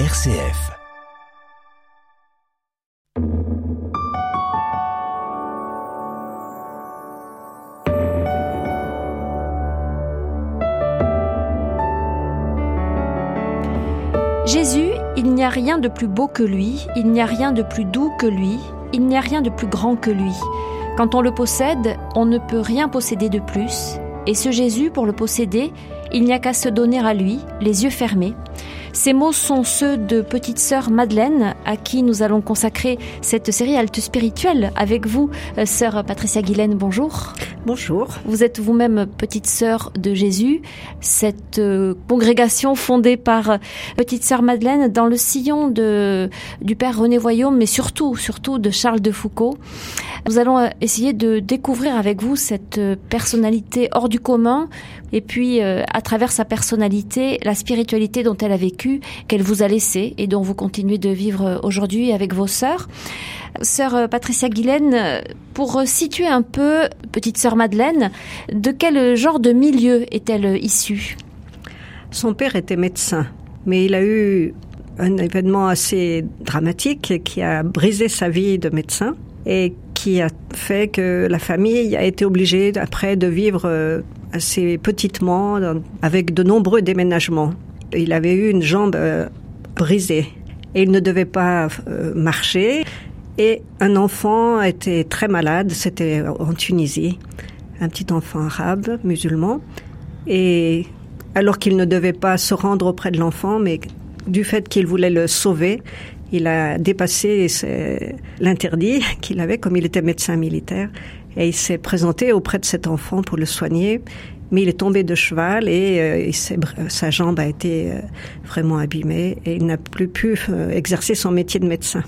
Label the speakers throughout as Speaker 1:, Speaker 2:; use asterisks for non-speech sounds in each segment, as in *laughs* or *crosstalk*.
Speaker 1: RCF.
Speaker 2: Jésus, il n'y a rien de plus beau que lui, il n'y a rien de plus doux que lui, il n'y a rien de plus grand que lui. Quand on le possède, on ne peut rien posséder de plus, et ce Jésus, pour le posséder, il n'y a qu'à se donner à lui, les yeux fermés. Ces mots sont ceux de petite sœur Madeleine, à qui nous allons consacrer cette série halte spirituelle avec vous, euh, sœur Patricia Guilaine, bonjour.
Speaker 3: Bonjour.
Speaker 2: Vous êtes vous-même petite sœur de Jésus, cette euh, congrégation fondée par euh, petite sœur Madeleine dans le sillon de, du père René Voyaume, mais surtout, surtout de Charles de Foucault. Nous allons essayer de découvrir avec vous cette personnalité hors du commun et puis à travers sa personnalité, la spiritualité dont elle a vécu, qu'elle vous a laissée et dont vous continuez de vivre aujourd'hui avec vos sœurs. Sœur Patricia Guilaine, pour situer un peu petite sœur Madeleine, de quel genre de milieu est-elle issue?
Speaker 3: Son père était médecin, mais il a eu un événement assez dramatique qui a brisé sa vie de médecin et qui a fait que la famille a été obligée après de vivre assez petitement avec de nombreux déménagements. Il avait eu une jambe euh, brisée et il ne devait pas euh, marcher. Et un enfant était très malade, c'était en Tunisie, un petit enfant arabe, musulman. Et alors qu'il ne devait pas se rendre auprès de l'enfant, mais du fait qu'il voulait le sauver, il a dépassé l'interdit *laughs* qu'il avait, comme il était médecin militaire, et il s'est présenté auprès de cet enfant pour le soigner mais il est tombé de cheval et, euh, sa jambe a été euh, vraiment abîmée et il n'a plus pu euh, exercer son métier de médecin.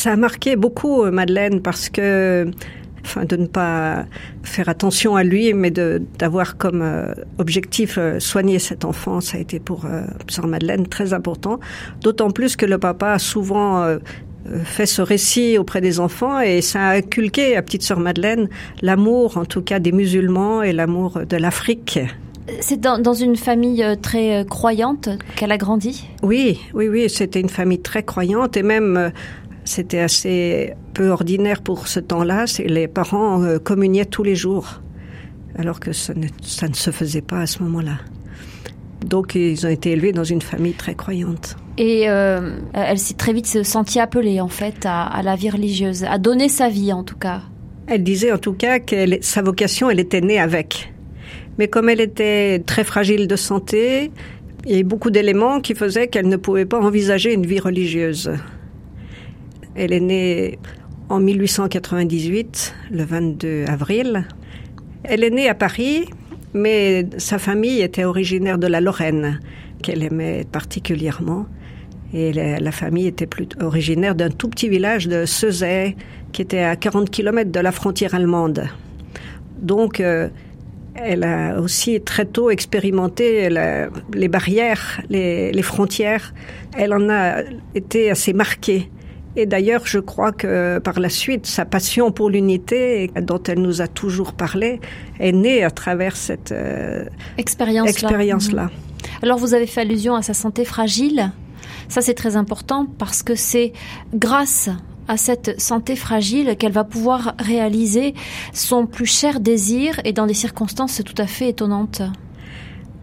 Speaker 3: Ça a marqué beaucoup Madeleine parce que enfin de ne pas faire attention à lui, mais d'avoir comme objectif soigner cet enfant, ça a été pour Sœur Madeleine très important. D'autant plus que le papa a souvent euh, fait ce récit auprès des enfants et ça a inculqué à petite sœur Madeleine l'amour, en tout cas des musulmans et l'amour de l'Afrique.
Speaker 2: C'est dans, une famille euh, très euh, croyante qu'elle a grandi?
Speaker 3: Oui, oui, oui, c'était une famille très croyante et même c'était assez peu ordinaire pour ce temps-là. Les parents communiaient tous les jours, alors que ça ne se faisait pas à ce moment-là. Donc ils ont été élevés dans une famille très croyante.
Speaker 2: Et euh, elle s'est très vite sentie appelée en fait à, la vie religieuse, à donner sa vie en tout cas.
Speaker 3: Elle disait en tout cas que sa vocation, elle était née avec. Mais comme elle était très fragile de santé, il y a beaucoup d'éléments qui faisaient qu'elle ne pouvait pas envisager une vie religieuse. Elle est née en 1898, le 22 avril. Elle est née à Paris, mais sa famille était originaire de la Lorraine, qu'elle aimait particulièrement. Et la, famille était plus originaire d'un tout petit village de Sezay, qui était à 40 km de la frontière allemande. Donc, euh, elle a aussi très tôt expérimenté les barrières, les, les, frontières. Elle en a été assez marquée. Et d'ailleurs, je crois que par la suite, sa passion pour l'unité, dont elle nous a toujours parlé, est née à travers cette euh, expérience-là. Mhm.
Speaker 2: Alors, vous avez fait allusion à sa santé fragile. Ça, c'est très important parce que c'est grâce à cette santé fragile qu'elle va pouvoir réaliser son plus cher désir et dans des circonstances tout à fait étonnantes.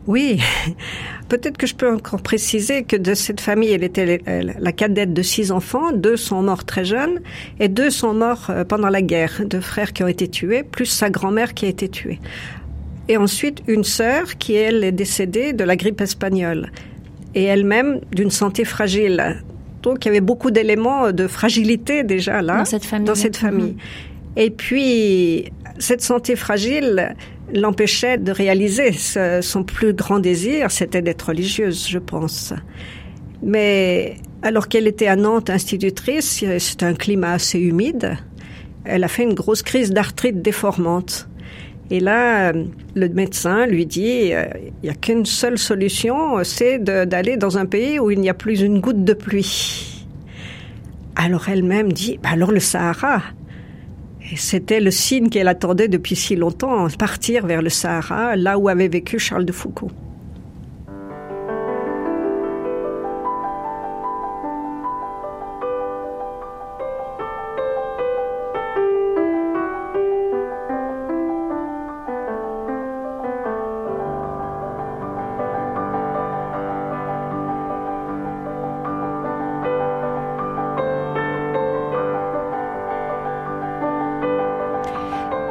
Speaker 3: Oui, *laughs* peut-être que je peux encore préciser que de cette famille, elle était la cadette de six enfants. Deux sont morts très jeunes et deux sont morts euh, pendant la guerre. Deux frères qui ont été tués, plus sa grand-mère qui a été tuée. Et ensuite, une sœur qui, elle, est décédée de la grippe espagnole et elle-même d'une santé fragile. Donc, il y avait beaucoup d'éléments de fragilité déjà là,
Speaker 2: dans cette famille.
Speaker 3: Dans cette famille. Mm-hmm. Et puis, cette santé fragile, l'empêchait de réaliser son plus grand désir, c'était d'être religieuse, je pense. Mais alors qu'elle était à Nantes institutrice, c'est un climat assez humide, elle a fait une grosse crise d'arthrite déformante. Et là, le médecin lui dit, euh, il n'y a qu'une seule solution, c'est d'aller dans un pays où il n'y a plus une goutte de pluie. Alors elle-même dit, bah alors le Sahara. C'était le signe qu'elle attendait depuis si longtemps, partir vers le Sahara, là où avait vécu Charles de Foucault.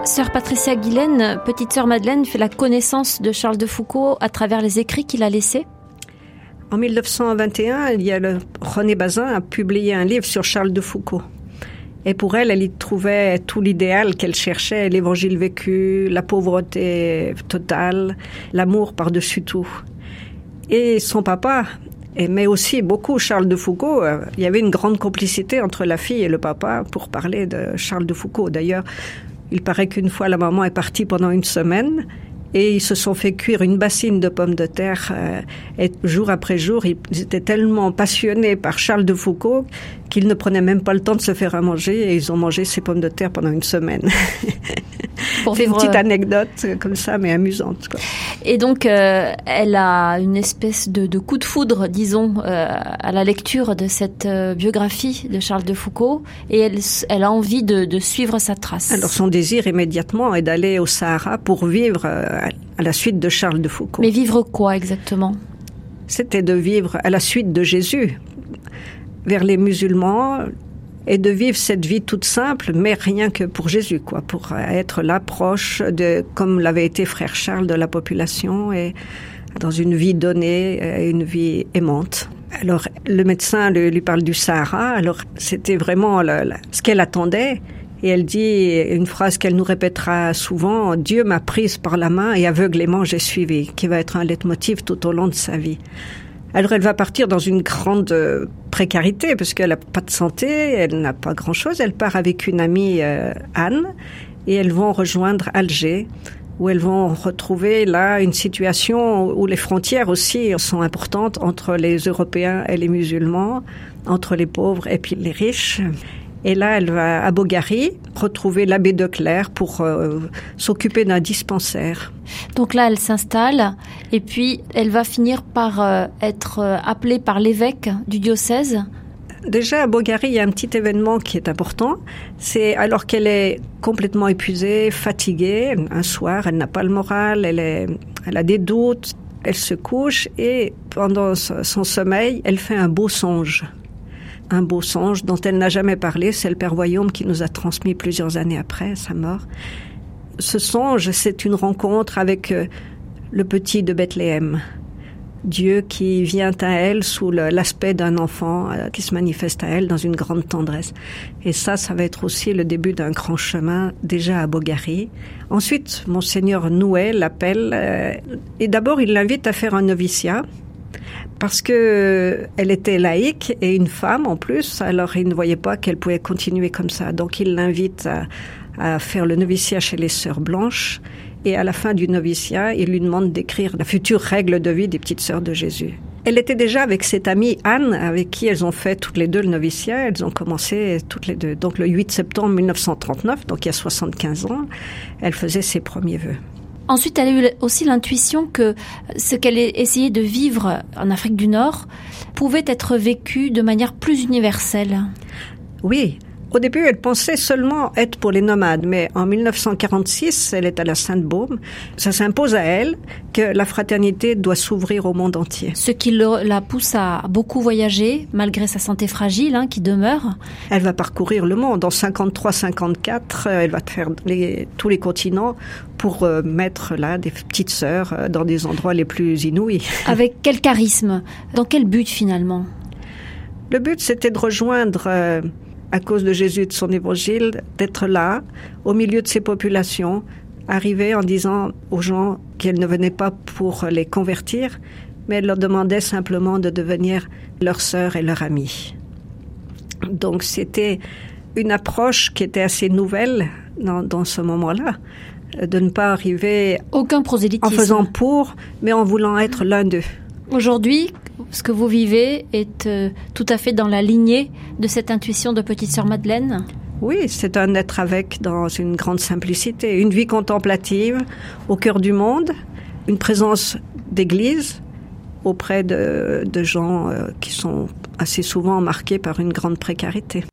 Speaker 2: Sœur Patricia Guilaine, petite sœur Madeleine, fait la connaissance de Charles de Foucault à travers les écrits qu'il a laissés.
Speaker 3: En 1921, il y a René Bazin a publié un livre sur Charles de Foucault. Et pour elle, elle y trouvait tout l'idéal qu'elle cherchait, l'évangile vécu, la pauvreté totale, l'amour par-dessus tout. Et son papa aimait aussi beaucoup Charles de Foucault. Il y avait une grande complicité entre la fille et le papa pour parler de Charles de Foucault. D'ailleurs, il paraît qu'une fois la maman est partie pendant une semaine et ils se sont fait cuire une bassine de pommes de terre. Euh, et jour après jour, ils étaient tellement passionnés par Charles de Foucault qu'ils ne prenaient même pas le temps de se faire à manger et ils ont mangé ces pommes de terre pendant une semaine. *laughs* C'est une petite anecdote comme ça, mais amusante. Quoi.
Speaker 2: Et donc, euh, elle a une espèce de, de coup de foudre, disons, euh, à la lecture de cette euh, biographie de Charles de Foucault, et elle, elle a envie de, de, suivre sa trace.
Speaker 3: Alors, son désir immédiatement est d'aller au Sahara pour vivre euh, à la suite de Charles de Foucault.
Speaker 2: Mais vivre quoi exactement?
Speaker 3: C'était de vivre à la suite de Jésus, vers les musulmans, et de vivre cette vie toute simple, mais rien que pour Jésus, quoi, pour être là proche de, comme l'avait été frère Charles, de la population et dans une vie donnée, une vie aimante. Alors, le médecin lui parle du Sahara. Alors, c'était vraiment ce qu'elle attendait. Et elle dit une phrase qu'elle nous répétera souvent Dieu m'a prise par la main et aveuglément j'ai suivi, qui va être un leitmotiv tout au long de sa vie. Alors elle va partir dans une grande euh, précarité parce qu'elle n'a pas de santé, elle n'a pas grand-chose. Elle part avec une amie euh, Anne et elles vont rejoindre Alger où elles vont retrouver là une situation où les frontières aussi sont importantes entre les Européens et les musulmans, entre les pauvres et puis les riches. Et là, elle va à Bogari retrouver l'abbé de Clerc pour euh, s'occuper d'un dispensaire.
Speaker 2: Donc là, elle s'installe et puis elle va finir par euh, être euh, appelée par l'évêque du diocèse.
Speaker 3: Déjà, à Bogari, il y a un petit événement qui est important. C'est alors qu'elle est complètement épuisée, fatiguée, un soir, elle n'a pas le moral, elle, est, elle a des doutes, elle se couche et pendant son sommeil, elle fait un beau songe un beau songe dont elle n'a jamais parlé. C'est le Père Voyaume qui nous a transmis plusieurs années après sa mort. Ce songe, c'est une rencontre avec le petit de Bethléem. Dieu qui vient à elle sous l'aspect d'un enfant qui se manifeste à elle dans une grande tendresse. Et ça, ça va être aussi le début d'un grand chemin déjà à Bogari. Ensuite, monseigneur Nouet l'appelle euh, et d'abord il l'invite à faire un noviciat parce que elle était laïque et une femme en plus, alors il ne voyait pas qu'elle pouvait continuer comme ça. Donc il l'invite à, à, faire le noviciat chez les sœurs blanches et à la fin du noviciat, il lui demande d'écrire la future règle de vie des petites sœurs de Jésus. Elle était déjà avec cette amie Anne, avec qui elles ont fait toutes les deux le noviciat. Elles ont commencé toutes les deux. Donc le 8 septembre 1939, donc il y a 75 ans, elle faisait ses premiers vœux.
Speaker 2: Ensuite, elle a eu aussi l'intuition que ce qu'elle essayait de vivre en Afrique du Nord pouvait être vécu de manière plus universelle.
Speaker 3: Oui, au début, elle pensait seulement être pour les nomades, mais en 1946, elle est à la Sainte-Baume. Ça s'impose à elle que la fraternité doit s'ouvrir au monde entier.
Speaker 2: Ce qui la pousse à beaucoup voyager, malgré sa santé fragile, hein, qui demeure.
Speaker 3: Elle va parcourir le monde. En 53-54, elle va faire les, tous les continents pour euh, mettre là des petites sœurs euh, dans des endroits les plus inouïs. *laughs*
Speaker 2: Avec quel charisme? Dans quel but finalement?
Speaker 3: Le but, c'était de rejoindre... Euh, à cause de Jésus et de son évangile, d'être là, au milieu de ces populations, arriver en disant aux gens qu'elle ne venait pas pour les convertir, mais elle leur demandait simplement de devenir leur sœur et leur amie. Donc c'était une approche qui était assez nouvelle dans, dans ce moment-là, de ne pas arriver
Speaker 2: aucun prosélytisme
Speaker 3: en faisant pour, mais en voulant être l'un d'eux.
Speaker 2: Aujourd'hui, ce que vous vivez est euh, tout à fait dans la lignée de cette intuition de petite sœur Madeleine
Speaker 3: Oui, c'est un être avec dans une grande simplicité, une vie contemplative au cœur du monde, une présence d'église auprès de, gens euh, qui sont assez souvent marqués par une grande précarité.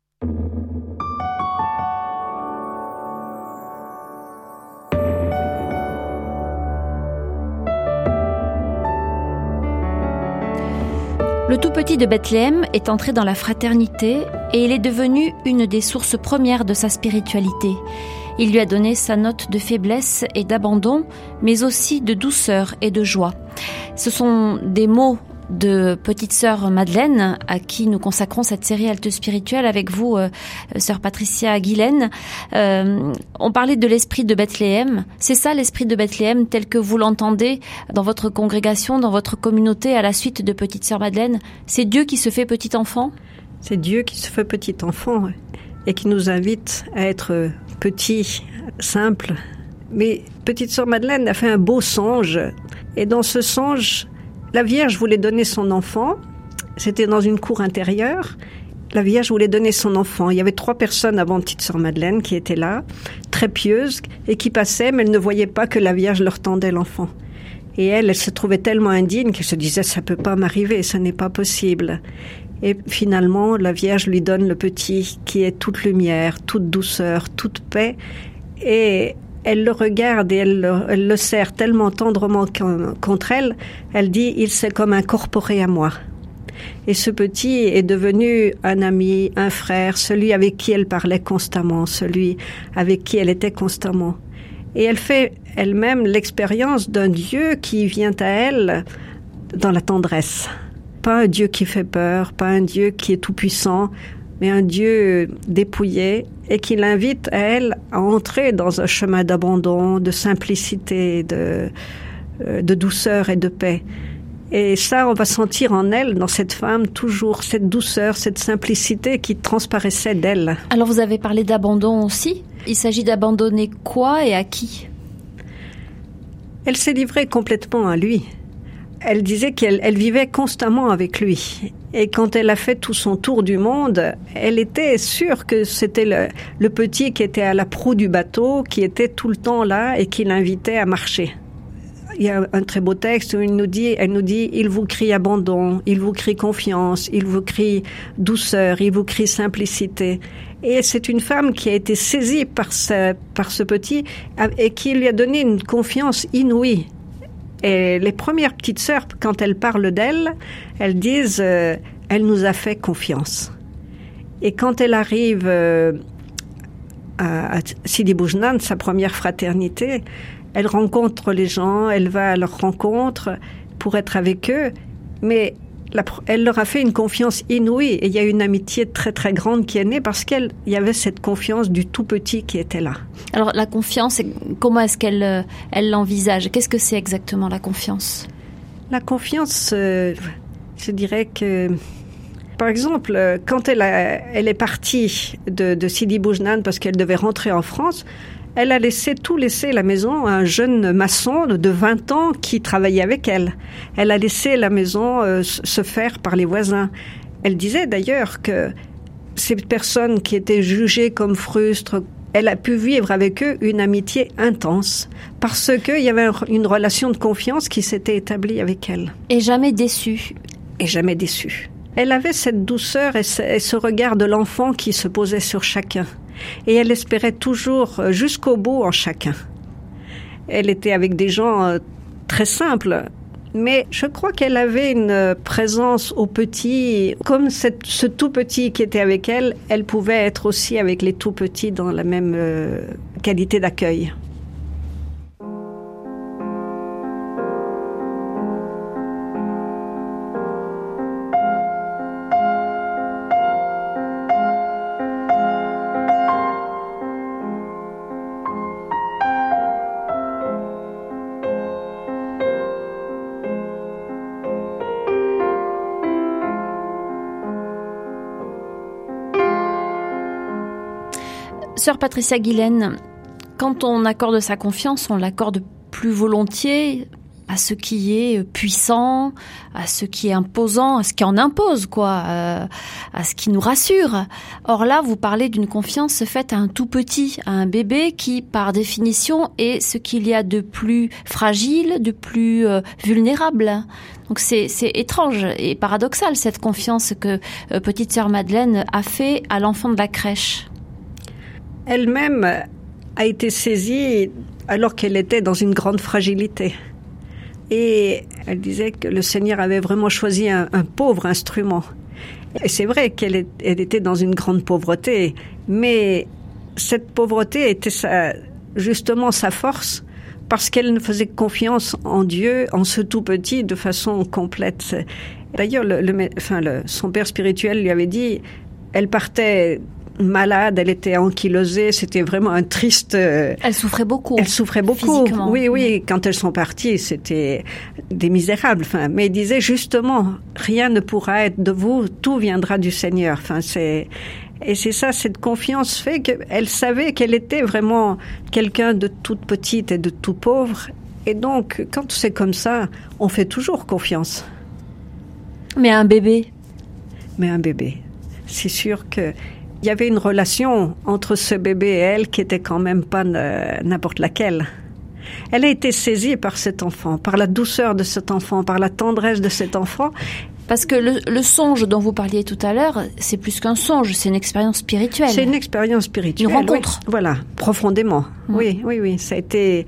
Speaker 2: Le tout petit de Bethléem est entré dans la fraternité et il est devenu une des sources premières de sa spiritualité. Il lui a donné sa note de faiblesse et d'abandon, mais aussi de douceur et de joie. Ce sont des mots de petite sœur Madeleine, à qui nous consacrons cette série Alte spirituelle avec vous, euh, sœur Patricia Guilaine. Euh, on parlait de l'esprit de Bethléem. C'est ça l'esprit de Bethléem tel que vous l'entendez dans votre congrégation, dans votre communauté à la suite de petite sœur Madeleine? C'est Dieu qui se fait petit enfant?
Speaker 3: C'est Dieu qui se fait petit enfant et qui nous invite à être petit, simple. Mais petite sœur Madeleine a fait un beau songe et dans ce songe, la Vierge voulait donner son enfant. C'était dans une cour intérieure. La Vierge voulait donner son enfant. Il y avait trois personnes avant Petite Sœur Madeleine qui étaient là, très pieuses, et qui passaient, mais elles ne voyaient pas que la Vierge leur tendait l'enfant. Et elle, elle se trouvait tellement indigne qu'elle se disait, ça peut pas m'arriver, ce n'est pas possible. Et finalement, la Vierge lui donne le petit qui est toute lumière, toute douceur, toute paix. Et elle le regarde et elle le, serre tellement tendrement contre elle, elle dit, il s'est comme incorporé à moi. Et ce petit est devenu un ami, un frère, celui avec qui elle parlait constamment, celui avec qui elle était constamment. Et elle fait elle-même l'expérience d'un Dieu qui vient à elle dans la tendresse. Pas un Dieu qui fait peur, pas un Dieu qui est tout puissant, mais un Dieu dépouillé et qui l'invite à elle à entrer dans un chemin d'abandon, de simplicité, de, euh, de douceur et de paix. Et ça, on va sentir en elle, dans cette femme, toujours cette douceur, cette simplicité qui transparaissait d'elle.
Speaker 2: Alors vous avez parlé d'abandon aussi. Il s'agit d'abandonner quoi et à qui?
Speaker 3: Elle s'est livrée complètement à lui elle disait qu'elle vivait constamment avec lui. Et quand elle a fait tout son tour du monde, elle était sûre que c'était le, petit qui était à la proue du bateau, qui était tout le temps là et qui l'invitait à marcher. Il y a un très beau texte où il nous dit, elle nous dit, il vous crie abandon, il vous crie confiance, il vous crie douceur, il vous crie simplicité. Et c'est une femme qui a été saisie par ce, par ce petit et qui lui a donné une confiance inouïe. Et les premières petites sœurs, quand elles parlent d'elle, elles disent euh, elle nous a fait confiance. Et quand elle arrive euh, à, Sidi Boujnan, sa première fraternité, elle rencontre les gens, elle va à leur rencontre pour être avec eux, mais elle leur a fait une confiance inouïe et il y a une amitié très très grande qui est née parce qu'il y avait cette confiance du tout petit qui était là.
Speaker 2: Alors la confiance, comment est-ce qu'elle euh, elle l'envisage? Qu'est-ce que c'est exactement la confiance?
Speaker 3: La confiance, euh, je dirais que par exemple, euh, quand elle, elle est partie de, de Sidi Boujnan parce qu'elle devait rentrer en France, elle a laissé tout laisser la maison à un jeune maçon de 20 ans qui travaillait avec elle. Elle a laissé la maison euh, se faire par les voisins. Elle disait d'ailleurs que ces personnes qui étaient jugées comme frustres, elle a pu vivre avec eux une amitié intense parce qu'il y avait une relation de confiance qui s'était établie avec elle.
Speaker 2: Et jamais déçue.
Speaker 3: Et jamais déçue. Elle avait cette douceur et ce regard de l'enfant qui se posait sur chacun et elle espérait toujours euh, jusqu'au bout en chacun. Elle était avec des gens euh, très simples, mais je crois qu'elle avait une présence au petit, comme ce tout petit qui était avec elle, elle pouvait être aussi avec les tout petits dans la même euh, qualité d'accueil.
Speaker 2: Sœur Patricia Guilaine, quand on accorde sa confiance, on l'accorde plus volontiers à ce qui est puissant, à ce qui est imposant, à ce qui en impose, quoi, euh, à ce qui nous rassure. Or là, vous parlez d'une confiance faite à un tout petit, à un bébé qui, par définition, est ce qu'il y a de plus fragile, de plus euh, vulnérable. Donc c'est étrange et paradoxal cette confiance que euh, petite sœur Madeleine a fait à l'enfant de la crèche
Speaker 3: elle-même a été saisie alors qu'elle était dans une grande fragilité. Et elle disait que le Seigneur avait vraiment choisi un, pauvre instrument. Et c'est vrai qu'elle était dans une grande pauvreté, mais cette pauvreté était sa, justement sa force parce qu'elle ne faisait confiance en Dieu, en ce tout petit, de façon complète. D'ailleurs, le, le, enfin, le, son père spirituel lui avait dit, elle partait malade, elle était ankylosée, c'était vraiment un triste.
Speaker 2: Euh, elle souffrait beaucoup.
Speaker 3: Elle souffrait beaucoup. Oui, oui. Quand elles sont parties, c'était des misérables. Enfin, mais il disait justement, rien ne pourra être de vous, tout viendra du Seigneur. Enfin, c'est et c'est ça, cette confiance fait qu'elle savait qu'elle était vraiment quelqu'un de toute petite et de tout pauvre. Et donc, quand c'est comme ça, on fait toujours confiance.
Speaker 2: Mais un bébé
Speaker 3: Mais un bébé. C'est sûr que il y avait une relation entre ce bébé et elle qui était quand même pas n'importe laquelle. Elle a été saisie par cet enfant, par la douceur de cet enfant, par la tendresse de cet enfant.
Speaker 2: Parce que le, songe dont vous parliez tout à l'heure, c'est plus qu'un songe, c'est une expérience spirituelle.
Speaker 3: C'est une expérience spirituelle.
Speaker 2: Une rencontre.
Speaker 3: Voilà, profondément. Mm. Oui, oui, oui. Ça a été,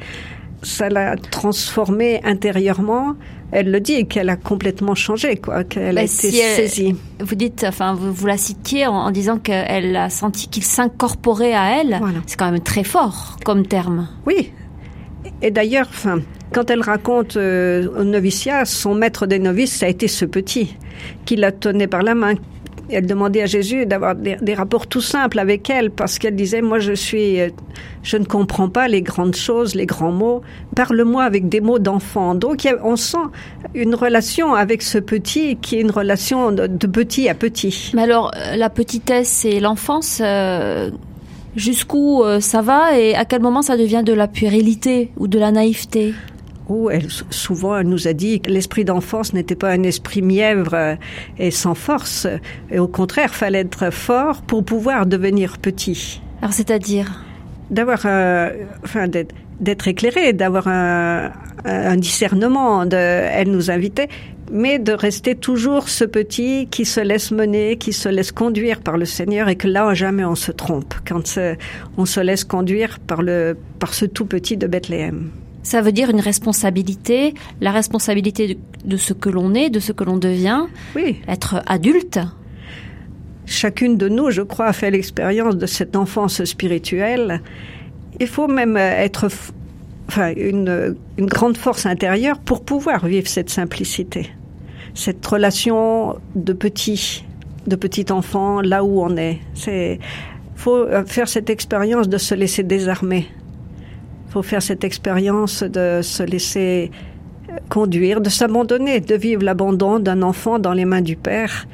Speaker 3: ça l'a transformée intérieurement elle le dit qu'elle a complètement changé, quoi, qu'elle a été saisie.
Speaker 2: Vous dites, enfin, vous, la citiez en, disant qu'elle a senti qu'il s'incorporait à elle. C'est quand même très fort comme terme.
Speaker 3: Oui. Et d'ailleurs, enfin, quand elle raconte euh, au noviciat, son maître des novices, ça a été ce petit qui la tenait par la main, elle demandait à Jésus d'avoir des, rapports tout simples avec elle parce qu'elle disait moi je suis euh, je ne comprends pas les grandes choses les grands mots. Parle-moi avec des mots d'enfant. Donc on sent une relation avec ce petit qui est une relation de, petit à petit.
Speaker 2: Mais alors euh, la petitesse et l'enfance euh, jusqu'où ça va et à quel moment ça devient de la puérilité ou de la naïveté?
Speaker 3: Où elle, souvent elle nous a dit que l'esprit d'enfance n'était pas un esprit mièvre euh, et sans force, et au contraire, fallait être fort pour pouvoir devenir petit.
Speaker 2: Alors c'est-à-dire?
Speaker 3: D'avoir, euh, enfin, d'être éclairé, d'avoir un, un, discernement. De, elle nous invitait, mais de rester toujours ce petit qui se laisse mener, qui se laisse conduire par le Seigneur, et que là jamais on se trompe quand on se laisse conduire par le par ce tout petit de Bethléem.
Speaker 2: Ça veut dire une responsabilité, la responsabilité de, ce que l'on est, de ce que l'on devient.
Speaker 3: Oui.
Speaker 2: Être adulte.
Speaker 3: Chacune de nous, je crois, a fait l'expérience de cette enfance spirituelle. Il faut même être, enfin, une, une grande force intérieure pour pouvoir vivre cette simplicité, cette relation de petit, de petit enfant, là où on est. C'est, faut faire cette expérience de se laisser désarmer faut faire cette expérience de se laisser conduire, de s'abandonner, de vivre l'abandon d'un enfant dans les mains du Père.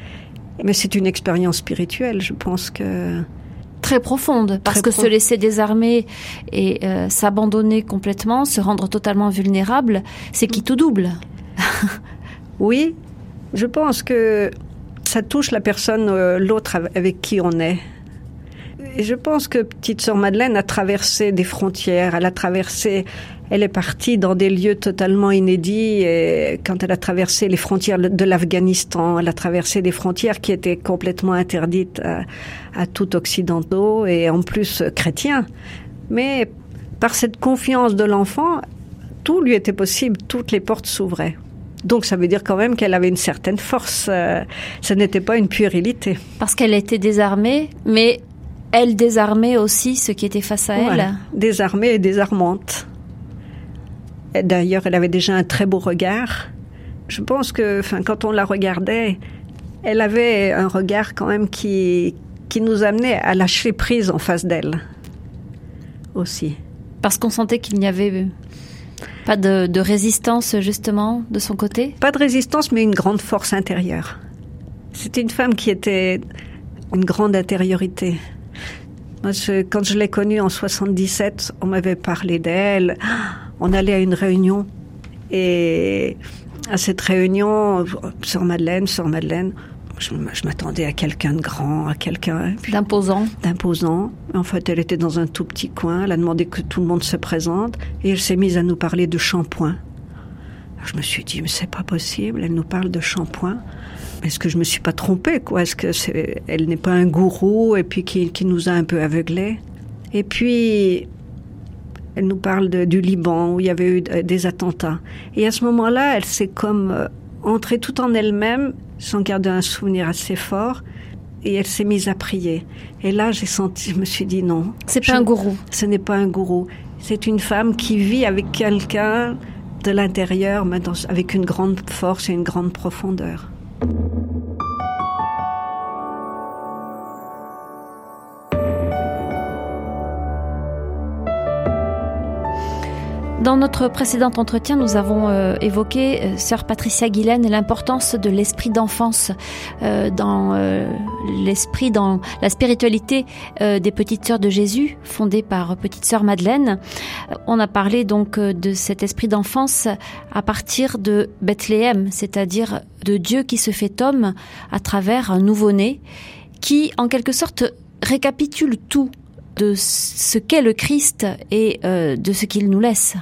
Speaker 3: Mais c'est une expérience spirituelle, je pense que
Speaker 2: très profonde parce que se laisser désarmer et euh, s'abandonner complètement, se rendre totalement vulnérable, c'est qui tout double. *laughs*
Speaker 3: oui, je pense que ça touche la personne, euh, l'autre avec qui on est. Et je pense que petite sœur Madeleine a traversé des frontières, elle a traversé, elle est partie dans des lieux totalement inédits. Et quand elle a traversé les frontières de l'Afghanistan, elle a traversé des frontières qui étaient complètement interdites à, tout occidentaux et en plus chrétiens. Mais par cette confiance de l'enfant, tout lui était possible, toutes les portes s'ouvraient. Donc ça veut dire quand même qu'elle avait une certaine force. Euh, ce n'était pas une puérilité.
Speaker 2: Parce qu'elle était désarmée, mais elle désarmait aussi ce qui était face à elle.
Speaker 3: Désarmée et désarmante. D'ailleurs, elle avait déjà un très beau regard. Je pense que, enfin, quand on la regardait, elle avait un regard quand même qui, qui nous amenait à lâcher prise en face d'elle. Aussi.
Speaker 2: Parce qu'on sentait qu'il n'y avait pas de, de, résistance, justement, de son côté?
Speaker 3: Pas de résistance, mais une grande force intérieure. C'était une femme qui était une grande intériorité quand je l'ai connue en 77, on m'avait parlé d'elle. On allait à une réunion et à cette réunion, Sœur Madeleine, Sœur Madeleine, je, m'attendais à quelqu'un de grand, à quelqu'un
Speaker 2: d'imposant.
Speaker 3: D'imposant. En fait, elle était dans un tout petit coin. Elle a demandé que tout le monde se présente et elle s'est mise à nous parler de shampoing. Je me suis dit, mais c'est pas possible. Elle nous parle de shampoing est-ce que je me suis pas trompée quoi? Est-ce que c'est, elle n'est pas un gourou et puis qui, qui nous a un peu aveuglés? Et puis elle nous parle de, du Liban où il y avait eu des attentats. Et à ce moment-là, elle s'est comme euh, entrée tout en elle-même, sans garder un souvenir assez fort. et elle s'est mise à prier. Et là, j'ai senti, je me suis dit non.
Speaker 2: C'est pas un gourou.
Speaker 3: Ce n'est pas un gourou. C'est une femme qui vit avec quelqu'un de l'intérieur, mais avec une grande force et une grande profondeur. Thank you.
Speaker 2: Dans notre précédent entretien, nous avons euh, évoqué, euh, sœur Patricia Guilaine, l'importance de l'esprit d'enfance euh, dans l'esprit, dans la spiritualité des petites sœurs de Jésus, fondée par petite sœur Madeleine. On a parlé donc de cet esprit d'enfance à partir de Bethléem, c'est-à-dire de Dieu qui se fait homme à travers un nouveau-né, qui en quelque sorte récapitule tout de ce qu'est le Christ et de ce qu'il nous laisse.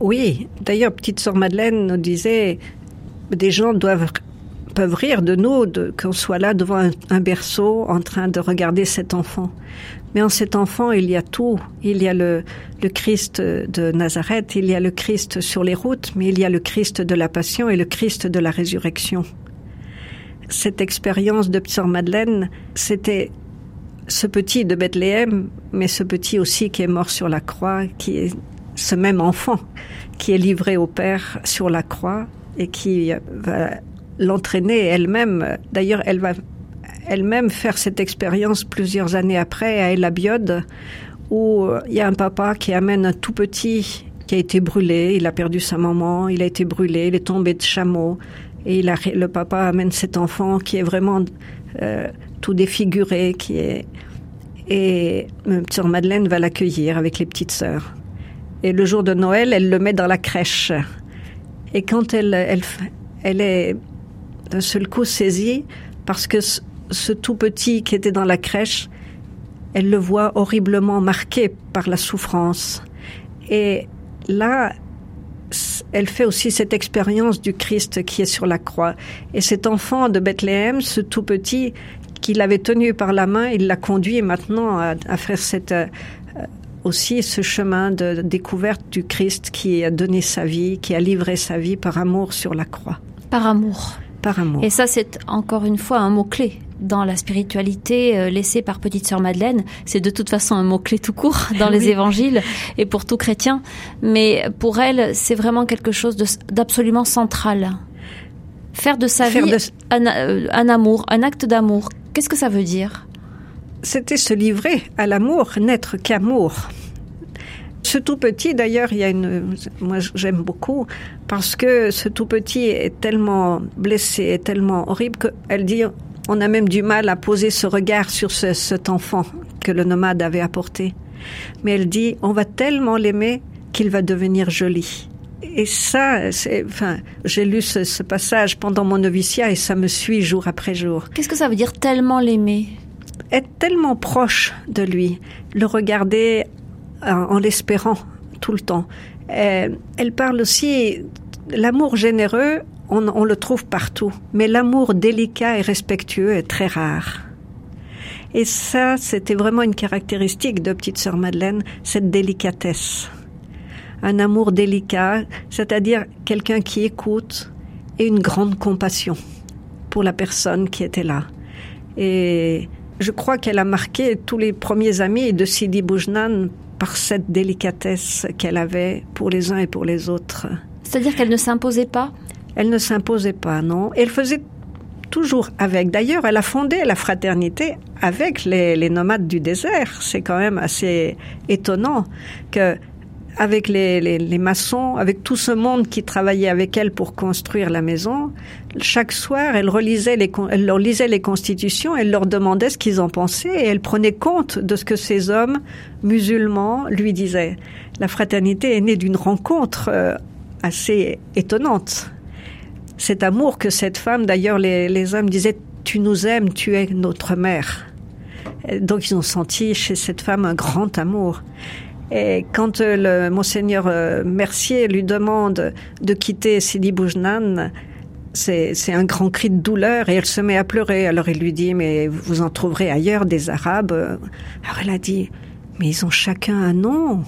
Speaker 3: Oui, d'ailleurs, petite sœur Madeleine nous disait, des gens peuvent rire de nous qu'on soit là devant un, berceau en train de regarder cet enfant. Mais en cet enfant, il y a tout. Il y a le, le Christ de Nazareth, il y a le Christ sur les routes, mais il y a le Christ de la Passion et le Christ de la résurrection. Cette expérience de Sœur Madeleine, c'était ce petit de Bethléem, mais ce petit aussi qui est mort sur la croix, qui est ce même enfant qui est livré au Père sur la croix et qui va l'entraîner elle-même. D'ailleurs, elle va elle-même faire cette expérience plusieurs années après à El Abiod, où il y a un papa qui amène un tout petit qui a été brûlé, il a perdu sa maman, il a été brûlé, il est tombé de chameau, et le papa amène cet enfant qui est vraiment euh, tout défiguré, qui est et Sœur Madeleine va l'accueillir avec les petites sœurs. Et le jour de Noël, elle le met dans la crèche. Et quand elle, elle, elle est d'un seul coup saisie, parce que ce, tout petit qui était dans la crèche, elle le voit horriblement marqué par la souffrance. Et là, elle fait aussi cette expérience du Christ qui est sur la croix. Et cet enfant de Bethléem, ce tout petit, qu'il avait tenu par la main, il l'a conduit maintenant à faire cette aussi ce chemin de découverte du Christ qui a donné sa vie, qui a livré sa vie par amour sur la croix.
Speaker 2: Par amour.
Speaker 3: Par amour.
Speaker 2: Et ça, c'est encore une fois un mot-clé dans la spiritualité euh, laissée par Petite Sœur Madeleine. C'est de toute façon un mot-clé tout court *laughs* dans les évangiles et pour tout chrétien. Mais pour elle, c'est vraiment quelque chose d'absolument central. Faire de sa vie Un, euh, un amour, un acte d'amour. Qu'est-ce que ça veut dire?
Speaker 3: C'était se livrer à l'amour, n'être qu'amour. Ce tout petit, d'ailleurs, il y a une, moi j'aime beaucoup parce que ce tout petit est tellement blessé, est tellement horrible qu'elle dit, on a même du mal à poser ce regard sur cet enfant que le nomade avait apporté. Mais elle dit, on va tellement l'aimer qu'il va devenir joli. Et ça, c'est, enfin, j'ai lu ce, ce passage pendant mon noviciat et ça me suit jour après jour.
Speaker 2: Qu'est-ce que ça veut dire tellement l'aimer?
Speaker 3: Être tellement proche de lui, le regarder en, l'espérant tout le temps. Euh, elle parle aussi l'amour généreux, on, on, le trouve partout, mais l'amour délicat et respectueux est très rare. Et ça, c'était vraiment une caractéristique de petite sœur Madeleine, cette délicatesse. Un amour délicat, c'est-à-dire quelqu'un qui écoute et une grande compassion pour la personne qui était là. Et je crois qu'elle a marqué tous les premiers amis de Sidi Boujnan par cette délicatesse qu'elle avait pour les uns et pour les autres.
Speaker 2: C'est-à-dire qu'elle ne s'imposait pas?
Speaker 3: Elle ne s'imposait pas, non. Elle faisait toujours avec. D'ailleurs, elle a fondé la fraternité avec les, les nomades du désert. C'est quand même assez étonnant que avec les, les, maçons, avec tout ce monde qui travaillait avec elle pour construire la maison, chaque soir, elle, relisait les, elle leur lisait les constitutions, elle leur demandait ce qu'ils en pensaient et elle prenait compte de ce que ces hommes musulmans lui disaient. La fraternité est née d'une rencontre euh, assez étonnante. Cet amour que cette femme, d'ailleurs, les, les hommes disaient, tu nous aimes, tu es notre mère. Donc ils ont senti chez cette femme un grand amour. Et quand euh, le monseigneur euh, Mercier lui demande de quitter Sidi Boujnan, c'est un grand cri de douleur et elle se met à pleurer. Alors il lui dit, mais vous en trouverez ailleurs des Arabes. Alors elle a dit, mais ils ont chacun un nom.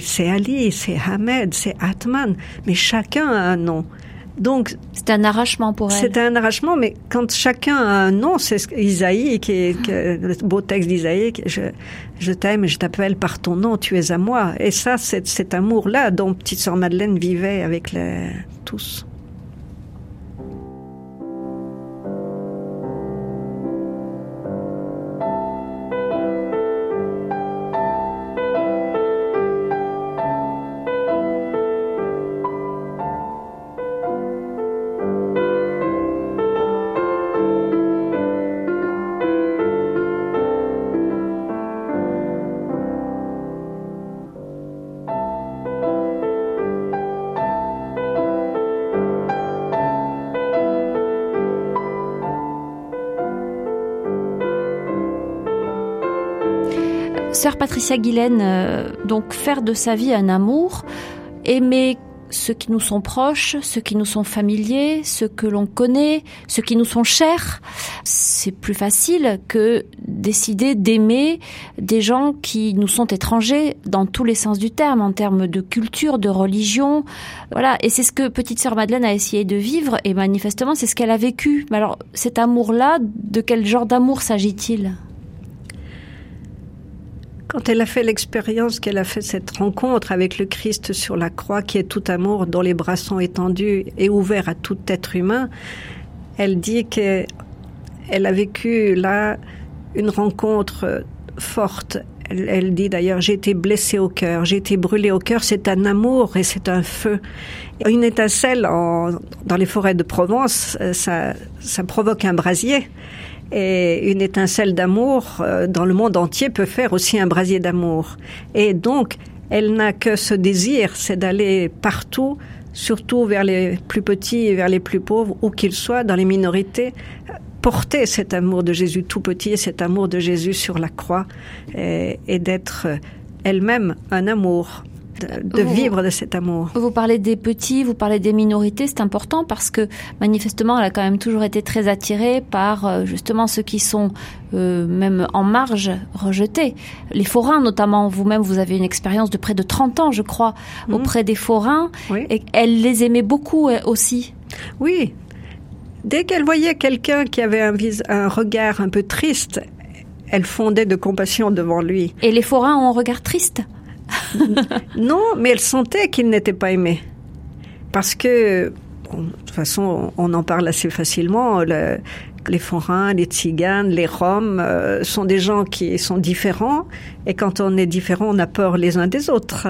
Speaker 3: C'est Ali, c'est Ahmed, c'est Atman, mais chacun a un nom. Donc
Speaker 2: c'est un arrachement pour elle.
Speaker 3: C'est un arrachement, mais quand chacun a un nom, c'est Isaïe qui est, qui est, le beau texte d'Isaïe. Je, je t'aime, je t'appelle par ton nom, tu es à moi. Et ça, c'est cet amour-là dont petite sœur Madeleine vivait avec les, tous.
Speaker 2: Sœur Patricia Guilaine, euh, donc faire de sa vie un amour, aimer ceux qui nous sont proches, ceux qui nous sont familiers, ceux que l'on connaît, ceux qui nous sont chers, c'est plus facile que décider d'aimer des gens qui nous sont étrangers dans tous les sens du terme, en termes de culture, de religion. Voilà. Et c'est ce que petite sœur Madeleine a essayé de vivre, et manifestement, c'est ce qu'elle a vécu. Mais alors, cet amour-là, de quel genre d'amour s'agit-il?
Speaker 3: Quand elle a fait l'expérience qu'elle a fait cette rencontre avec le Christ sur la croix, qui est tout amour, dont les bras sont étendus et ouverts à tout être humain, elle dit qu'elle a vécu là une rencontre forte. Elle, dit d'ailleurs, j'ai été blessée au cœur, j'ai été brûlée au cœur, c'est un amour et c'est un feu. Une étincelle en, dans les forêts de Provence, ça, ça provoque un brasier. Et une étincelle d'amour euh, dans le monde entier peut faire aussi un brasier d'amour. Et donc, elle n'a que ce désir, c'est d'aller partout, surtout vers les plus petits et vers les plus pauvres, où qu'ils soient, dans les minorités, porter cet amour de Jésus tout petit, cet amour de Jésus sur la croix, et, et d'être elle-même un amour de
Speaker 2: Vous-
Speaker 3: vivre de cet amour.
Speaker 2: Vous parlez des petits, vous parlez des minorités, c'est important parce que manifestement, elle a quand même toujours été très attirée par euh, justement ceux qui sont euh, même en marge rejetés. Les forains notamment, vous-même, vous avez une expérience de près de 30 ans, je crois,
Speaker 3: Mhm.
Speaker 2: auprès des forains,
Speaker 3: Oui.
Speaker 2: et elle les aimait beaucoup euh, aussi.
Speaker 3: Oui. Dès qu'elle voyait quelqu'un qui avait un, vis- un regard un peu triste, elle fondait de compassion devant lui.
Speaker 2: Et les forains ont un regard triste.
Speaker 3: Non, mais elle sentait qu'il n'était pas aimé. Parce que, de toute façon, on en parle assez facilement. le- les forains, les tziganes, les roms euh, sont des gens qui sont différents. Et quand on est différent, on a peur les uns des autres.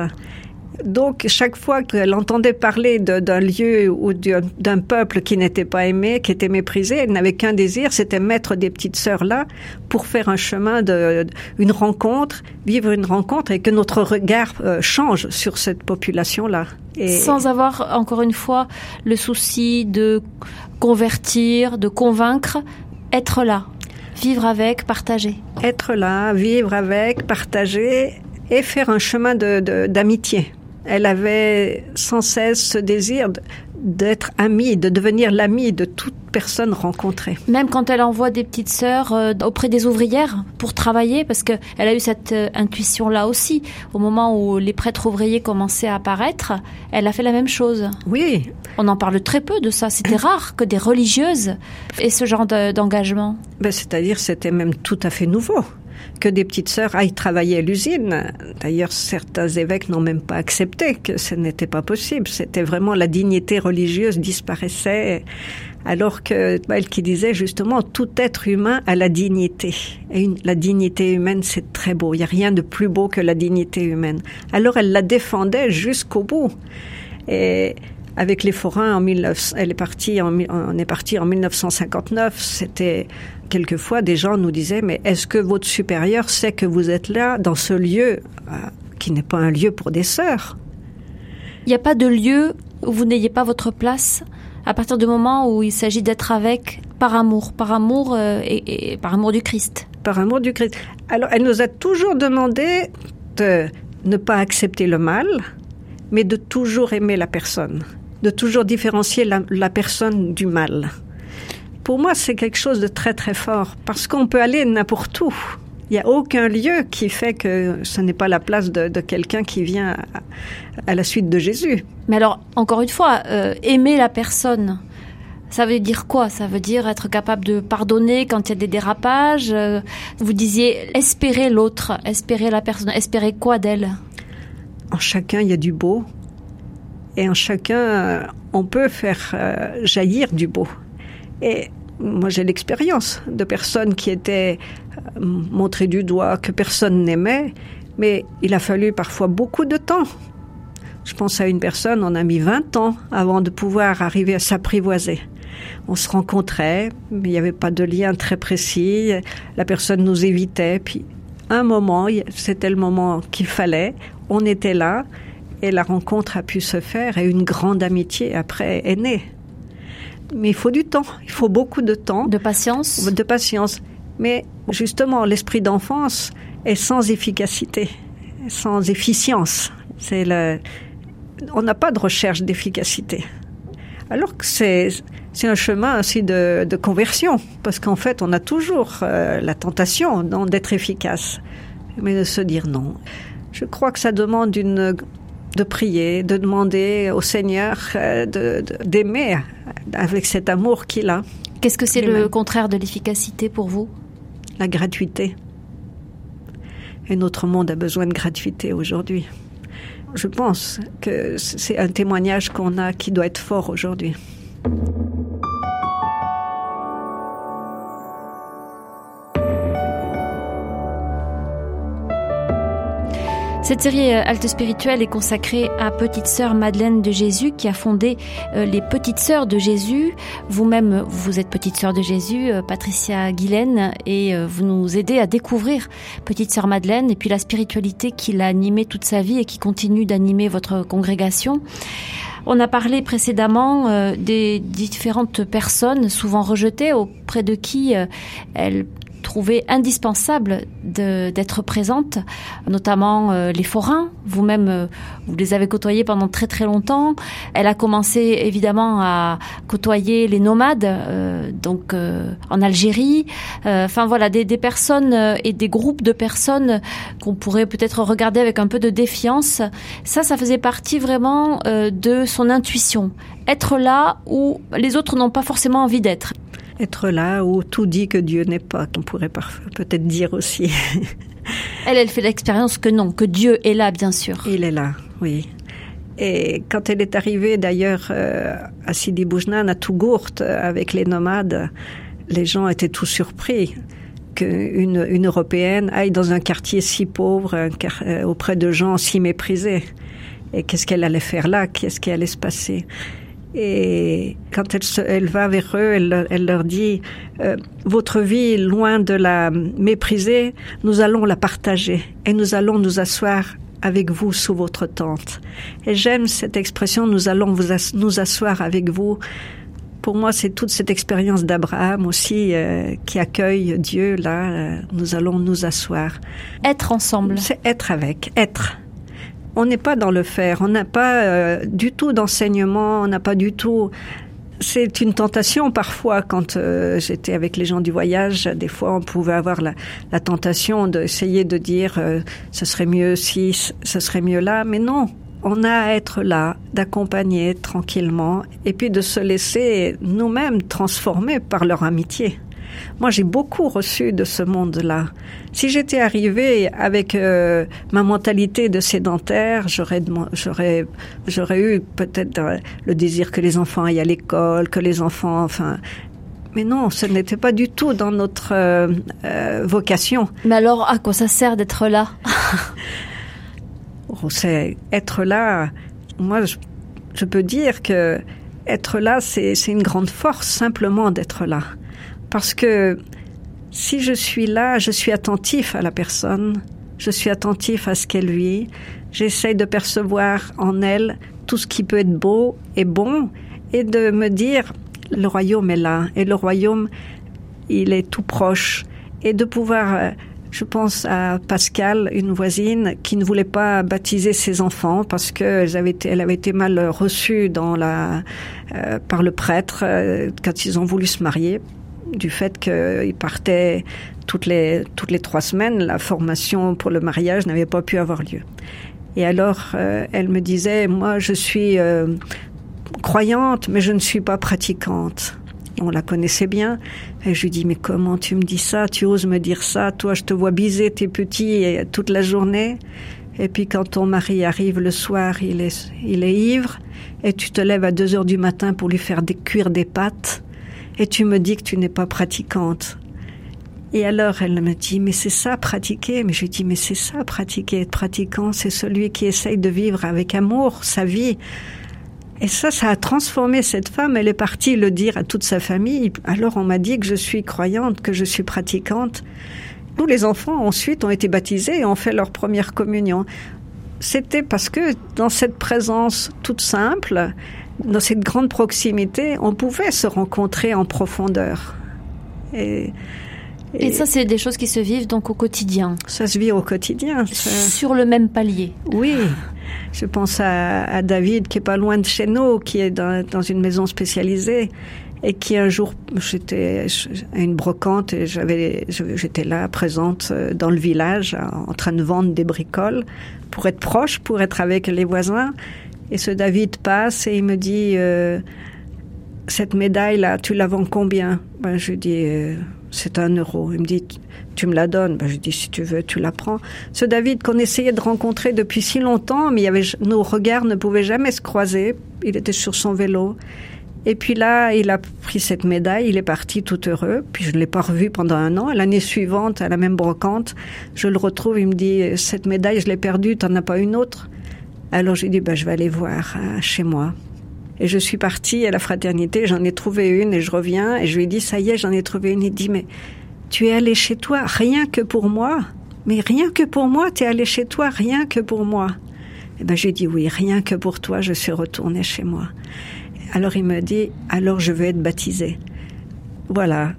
Speaker 3: Donc, chaque fois qu'elle entendait parler d'un lieu ou d'un peuple qui n'était pas aimé, qui était méprisé, elle n'avait qu'un désir, c'était mettre des petites sœurs là pour faire un chemin de, une rencontre, vivre une rencontre et que notre regard euh, change sur cette population-là. Et
Speaker 2: Sans avoir, encore une fois, le souci de convertir, de convaincre, être là, vivre avec, partager.
Speaker 3: être là, vivre avec, partager et faire un chemin de- de- d'amitié. Elle avait sans cesse ce désir d'être amie, de devenir l'amie de toute personne rencontrée.
Speaker 2: Même quand elle envoie des petites sœurs euh, auprès des ouvrières pour travailler, parce que elle a eu cette euh, intuition là aussi. Au moment où les prêtres ouvriers commençaient à apparaître, elle a fait la même chose.
Speaker 3: Oui,
Speaker 2: On en parle très peu de ça. C'était *coughs* rare que des religieuses aient ce genre de- d'engagement.
Speaker 3: ben, c'est-à-dire c'était même tout à fait nouveau que des petites sœurs aillent travailler à l'usine. D'ailleurs, certains évêques n'ont même pas accepté que ce n'était pas possible. C'était vraiment la dignité religieuse disparaissait, alors que elle qui disait justement tout être humain a la dignité. Et la dignité humaine, c'est très beau. Il n'y a rien de plus beau que la dignité humaine. Alors elle la défendait jusqu'au bout. Et avec les forains en 19, elle est partie on est parti en 1959. C'était quelquefois des gens nous disaient mais est-ce que votre supérieur sait que vous êtes là dans ce lieu euh, qui n'est pas un lieu pour des sœurs?
Speaker 2: Il n'y a pas de lieu où vous n'ayez pas votre place à partir du moment où il s'agit d'être avec par amour, par amour euh, et, et par amour du Christ.
Speaker 3: par amour du Christ. Alors elle nous a toujours demandé de ne pas accepter le mal, mais de toujours aimer la personne, de toujours différencier la, la personne du mal. Pour moi, c'est quelque chose de très très fort parce qu'on peut aller n'importe où Il n'y a aucun lieu qui fait que ce n'est pas la place de, quelqu'un qui vient à, la suite de Jésus.
Speaker 2: Mais alors, encore une fois, euh, aimer la personne, ça veut dire quoi? Ça veut dire être capable de pardonner quand il y a des dérapages? Euh, vous disiez espérer l'autre, espérer la personne, espérer quoi d'elle?
Speaker 3: En chacun, il y a du beau. Et en chacun, on peut faire jaillir du beau. Et moi j'ai l'expérience de personnes qui étaient euh, montrées du doigt, que personne n'aimait, mais il a fallu parfois beaucoup de temps. Je pense à une personne, on a mis 20 ans avant de pouvoir arriver à s'apprivoiser. On se rencontrait, mais il n'y avait pas de lien très précis. La personne nous évitait, puis un moment, c'était le moment qu'il fallait, on était là, et la rencontre a pu se faire, et une grande amitié après est née mais il faut du temps, il faut beaucoup de temps.
Speaker 2: De patience
Speaker 3: De patience. Mais justement, l'esprit d'enfance est sans efficacité, sans efficience. C'est le... On n'a pas de recherche d'efficacité. Alors que c'est, c'est un chemin aussi de, de conversion, parce qu'en fait, on a toujours euh, la tentation d'être efficace, mais de se dire non. Je crois que ça demande une de prier, de demander au Seigneur euh, d'aimer avec cet amour qu'il a.
Speaker 2: Qu'est-ce que c'est le contraire de l'efficacité pour vous?
Speaker 3: La gratuité. Et notre monde a besoin de gratuité aujourd'hui. Je pense que c'est un témoignage qu'on a qui doit être fort aujourd'hui.
Speaker 2: Cette série euh, Halte spirituelle est consacrée à Petite Sœur Madeleine de Jésus qui a fondé euh, les Petites Sœurs de Jésus. Vous-même, vous êtes Petite Sœur de Jésus, euh, Patricia Guilaine, et vous nous aidez à découvrir Petite Sœur Madeleine et puis la spiritualité qui l'a animée toute sa vie et qui continue d'animer votre congrégation. On a parlé précédemment des différentes personnes souvent rejetées auprès de qui elle trouvé indispensable d'être présente, notamment euh, les forains. Vous-même, euh, vous les avez côtoyés pendant très très longtemps. Elle a commencé évidemment à côtoyer les nomades, euh, donc en Algérie. Enfin voilà, des, des, personnes et des groupes de personnes qu'on pourrait peut-être regarder avec un peu de défiance. Ça, ça faisait partie vraiment de son intuition. Être là où les autres n'ont pas forcément envie d'être
Speaker 3: être là où tout dit que Dieu n'est pas, qu'on pourrait peut-être dire aussi. *laughs*
Speaker 2: elle, elle fait l'expérience que non, que Dieu est là, bien sûr.
Speaker 3: Il est là, oui. Et quand elle est arrivée d'ailleurs euh, à Sidi Boujnan, à Tougourt, avec les nomades, les gens étaient tout surpris qu'une une Européenne aille dans un quartier si pauvre, euh, auprès de gens si méprisés. Et qu'est-ce qu'elle allait faire là? Qu'est-ce qui allait se passer? Et quand elle, elle va vers eux, elle, elle leur dit euh, Votre vie, loin de la mépriser, nous allons la partager et nous allons nous asseoir avec vous sous votre tente. Et j'aime cette expression Nous allons vous nous asseoir avec vous. Pour moi, c'est toute cette expérience d'Abraham aussi euh, qui accueille Dieu. Là, euh, nous allons nous asseoir.
Speaker 2: Être ensemble.
Speaker 3: C'est être avec, être on n'est pas dans le faire, on n'a pas euh, du tout d'enseignement, on n'a pas du tout. C'est une tentation parfois quand euh, j'étais avec les gens du voyage. Des fois, on pouvait avoir la, tentation d'essayer de dire euh, ce serait mieux si, ce serait mieux là, mais non. On a à être là, d'accompagner tranquillement, et puis de se laisser nous-mêmes transformer par leur amitié. Moi, j'ai beaucoup reçu de ce monde-là. Si j'étais arrivée avec euh, ma mentalité de sédentaire, j'aurais, j'aurais, j'aurais eu peut-être euh, le désir que les enfants aillent à l'école, que les enfants, enfin, mais non, ce n'était pas du tout dans notre euh, vocation.
Speaker 2: Mais alors, à quoi ça sert d'être là? *laughs*
Speaker 3: Oh, C'est être là. Moi, je, je, peux dire que être là, c'est une grande force simplement d'être là. Parce que si je suis là, je suis attentif à la personne, je suis attentif à ce qu'elle vit, j'essaie de percevoir en elle tout ce qui peut être beau et bon et de me dire le royaume est là et le royaume il est tout proche. Et de pouvoir euh, je pense à Pascal, une voisine qui ne voulait pas baptiser ses enfants parce qu'elle avait été, mal reçue euh, par le prêtre euh, quand ils ont voulu se marier du fait qu'ils partaient toutes les, toutes les trois semaines, la formation pour le mariage n'avait pas pu avoir lieu. Et alors, euh, elle me disait, moi, je suis euh, croyante, mais je ne suis pas pratiquante. On la connaissait bien. Et je lui dis, mais comment tu me dis ça? Tu oses me dire ça? Toi, je te vois biser tes petits toute la journée. Et puis quand ton mari arrive le soir, il est, il est ivre, et tu te lèves à deux heures du matin pour lui faire des, cuire des pâtes, et tu me dis que tu n'es pas pratiquante. Et alors elle me dit, mais c'est ça, pratiquer. Mais je lui dis, mais c'est ça, pratiquer. Être pratiquant, c'est celui qui essaye de vivre avec amour sa vie. Et ça, ça a transformé cette femme. Elle est partie le dire à toute sa famille. Alors on m'a dit que je suis croyante, que je suis pratiquante. Nous, les enfants, ensuite, ont été baptisés et ont fait leur première communion. C'était parce que dans cette présence toute simple, dans cette grande proximité, on pouvait se rencontrer en profondeur.
Speaker 2: Et, et, ça, c'est des choses qui se vivent donc au quotidien.
Speaker 3: Ça se vit au quotidien.
Speaker 2: Sur le même palier.
Speaker 3: Oui. Je pense à, à, David qui est pas loin de chez nous, qui est dans, dans une maison spécialisée et qui un jour j'étais à une brocante et j'avais j'étais là présente euh, dans le village en train de vendre des bricoles pour être proche, pour être avec les voisins. Et ce David passe et il me dit euh, cette médaille là, tu la vends combien? Ben, je lui dis euh, c'est un euro. Il me dit tu me la donnes? Ben, Je dis si tu veux, tu la prends. Ce David qu'on essayait de rencontrer depuis si longtemps, mais nos regards ne pouvaient jamais se croiser. Il était sur son vélo. Et puis là, il a pris cette médaille, il est parti tout heureux. Puis je ne l'ai pas revu pendant un an. L'année suivante, à la même brocante, je le retrouve, il me dit, cette médaille, je l'ai perdue, t'en as pas une autre? Alors j'ai dit, bah, je vais aller voir euh, chez moi. Et je suis partie à la fraternité, j'en ai trouvé une et je reviens et je lui ai dit, ça y est, j'en ai trouvé une. Il dit, mais tu es allé chez toi rien que pour moi? Mais rien que pour moi, tu es allé chez toi rien que pour moi? Et ben j'ai dit oui, rien que pour toi, je suis retournée chez moi. Alors il me dit, alors je veux être baptisé. Voilà.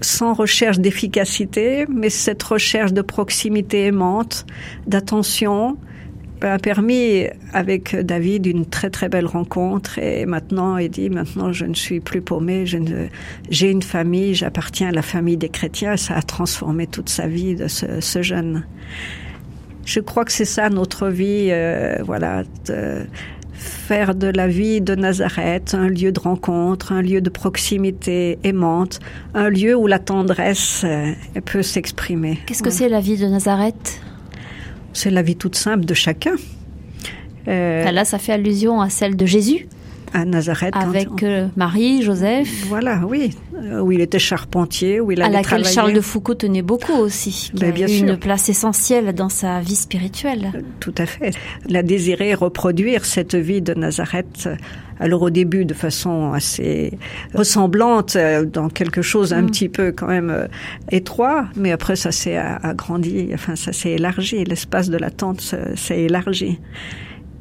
Speaker 3: Sans recherche d'efficacité, mais cette recherche de proximité aimante, d'attention, a permis avec David une très très belle rencontre et maintenant il dit maintenant je ne suis plus paumé, j'ai une famille, j'appartiens à la famille des chrétiens, ça a transformé toute sa vie de ce, ce jeune. Je crois que c'est ça notre vie, euh, voilà. De, faire de la vie de Nazareth un lieu de rencontre, un lieu de proximité aimante, un lieu où la tendresse euh, peut s'exprimer.
Speaker 2: Qu'est-ce que c'est la vie de Nazareth?
Speaker 3: C'est la vie toute simple de chacun.
Speaker 2: Euh, Là, ça fait allusion à celle de Jésus
Speaker 3: à Nazareth.
Speaker 2: Avec euh, Marie, Joseph.
Speaker 3: Voilà, oui. Euh, où il était charpentier, où il
Speaker 2: allait À laquelle Charles de Foucault tenait beaucoup aussi. Qui ben, a eu une place essentielle dans sa vie spirituelle.
Speaker 3: Euh, tout à fait. Il a désiré reproduire cette vie de Nazareth. Alors au début de façon assez ressemblante, dans quelque chose un mm. petit peu quand même étroit, mais après ça s'est agrandi, enfin ça s'est élargi, l'espace de la tente s'est élargi.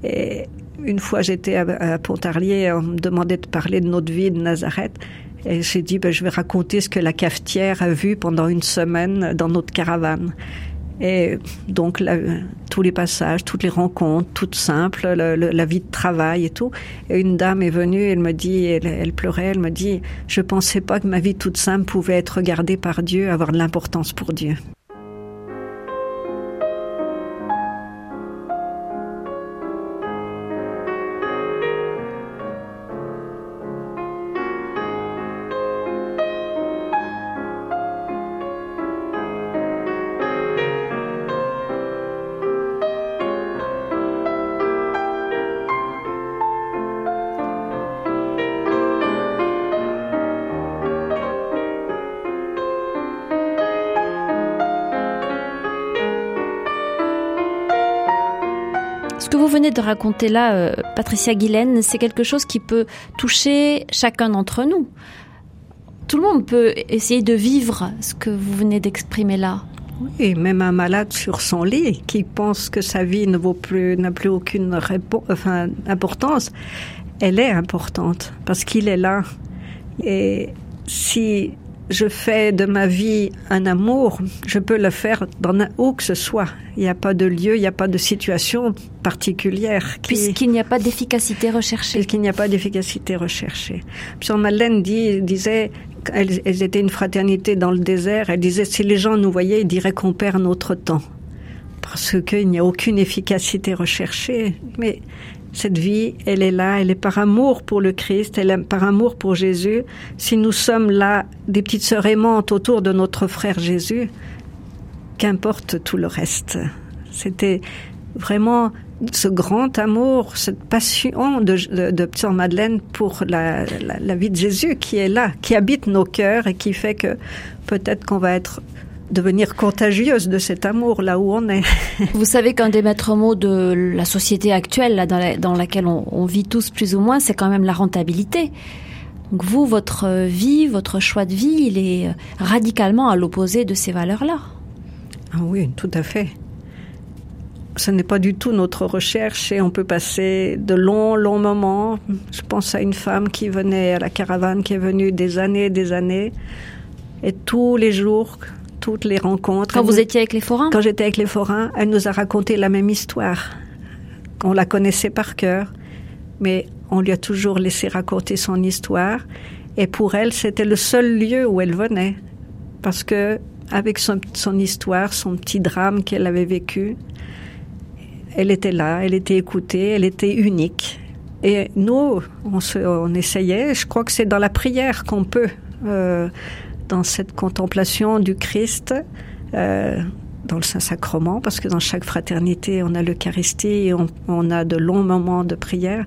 Speaker 3: Et une fois, j'étais à, Pontarlier, on me demandait de parler de notre vie de Nazareth. Et j'ai dit, ben, je vais raconter ce que la cafetière a vu pendant une semaine dans notre caravane. Et donc, tous les passages, toutes les rencontres, toutes simples, la vie de travail et tout. Et une dame est venue, elle me dit, elle, elle, pleurait, elle me dit, je pensais pas que ma vie toute simple pouvait être regardée par Dieu, avoir de l'importance pour Dieu.
Speaker 2: De raconter là, euh, Patricia Guilaine, c'est quelque chose qui peut toucher chacun d'entre nous. Tout le monde peut essayer de vivre ce que vous venez d'exprimer là.
Speaker 3: Oui, même un malade sur son lit qui pense que sa vie ne vaut plus, n'a plus aucune enfin, importance, elle est importante parce qu'il est là. Et si je fais de ma vie un amour, je peux le faire dans où que ce soit. Il n'y a pas de lieu, il n'y a pas de situation particulière.
Speaker 2: Puisqu'il n'y a pas d'efficacité recherchée.
Speaker 3: Puisqu'il n'y a pas d'efficacité recherchée. Puis Madeleine dit, disait, elles, elles étaient une fraternité dans le désert, elle disait, si les gens nous voyaient, ils diraient qu'on perd notre temps. Parce qu'il n'y a aucune efficacité recherchée. Mais cette vie, elle est là, elle est par amour pour le Christ, elle est par amour pour Jésus. Si nous sommes là, des petites sœurs aimantes autour de notre frère Jésus, qu'importe tout le reste. C'était vraiment ce grand amour, cette passion de, de, Sœur Madeleine pour la, la, vie de Jésus qui est là, qui habite nos cœurs et qui fait que peut-être qu'on va être devenir contagieuse de cet amour là où on est. *laughs*
Speaker 2: Vous savez qu'un des maîtres mots de la société actuelle là, dans, la, dans laquelle on, on, vit tous plus ou moins, c'est quand même la rentabilité. Donc vous, votre vie, votre choix de vie, il est radicalement à l'opposé de ces valeurs-là.
Speaker 3: Ah oui, tout à fait. Ce n'est pas du tout notre recherche et on peut passer de longs, longs moments. Je pense à une femme qui venait à la caravane, qui est venue des années et des années. Et tous les jours, toutes les rencontres.
Speaker 2: Quand vous étiez avec les forains?
Speaker 3: Quand j'étais avec les forains, elle nous a raconté la même histoire. On la connaissait par cœur, mais on lui a toujours laissé raconter son histoire. Et pour elle, c'était le seul lieu où elle venait. Parce que, avec son, son histoire, son petit drame qu'elle avait vécu, elle était là, elle était écoutée, elle était unique. Et nous, on, se, on essayait, je crois que c'est dans la prière qu'on peut euh, dans cette contemplation du Christ, euh, dans le Saint-Sacrement, parce que dans chaque fraternité, on a l'Eucharistie et on, a de longs moments de prière.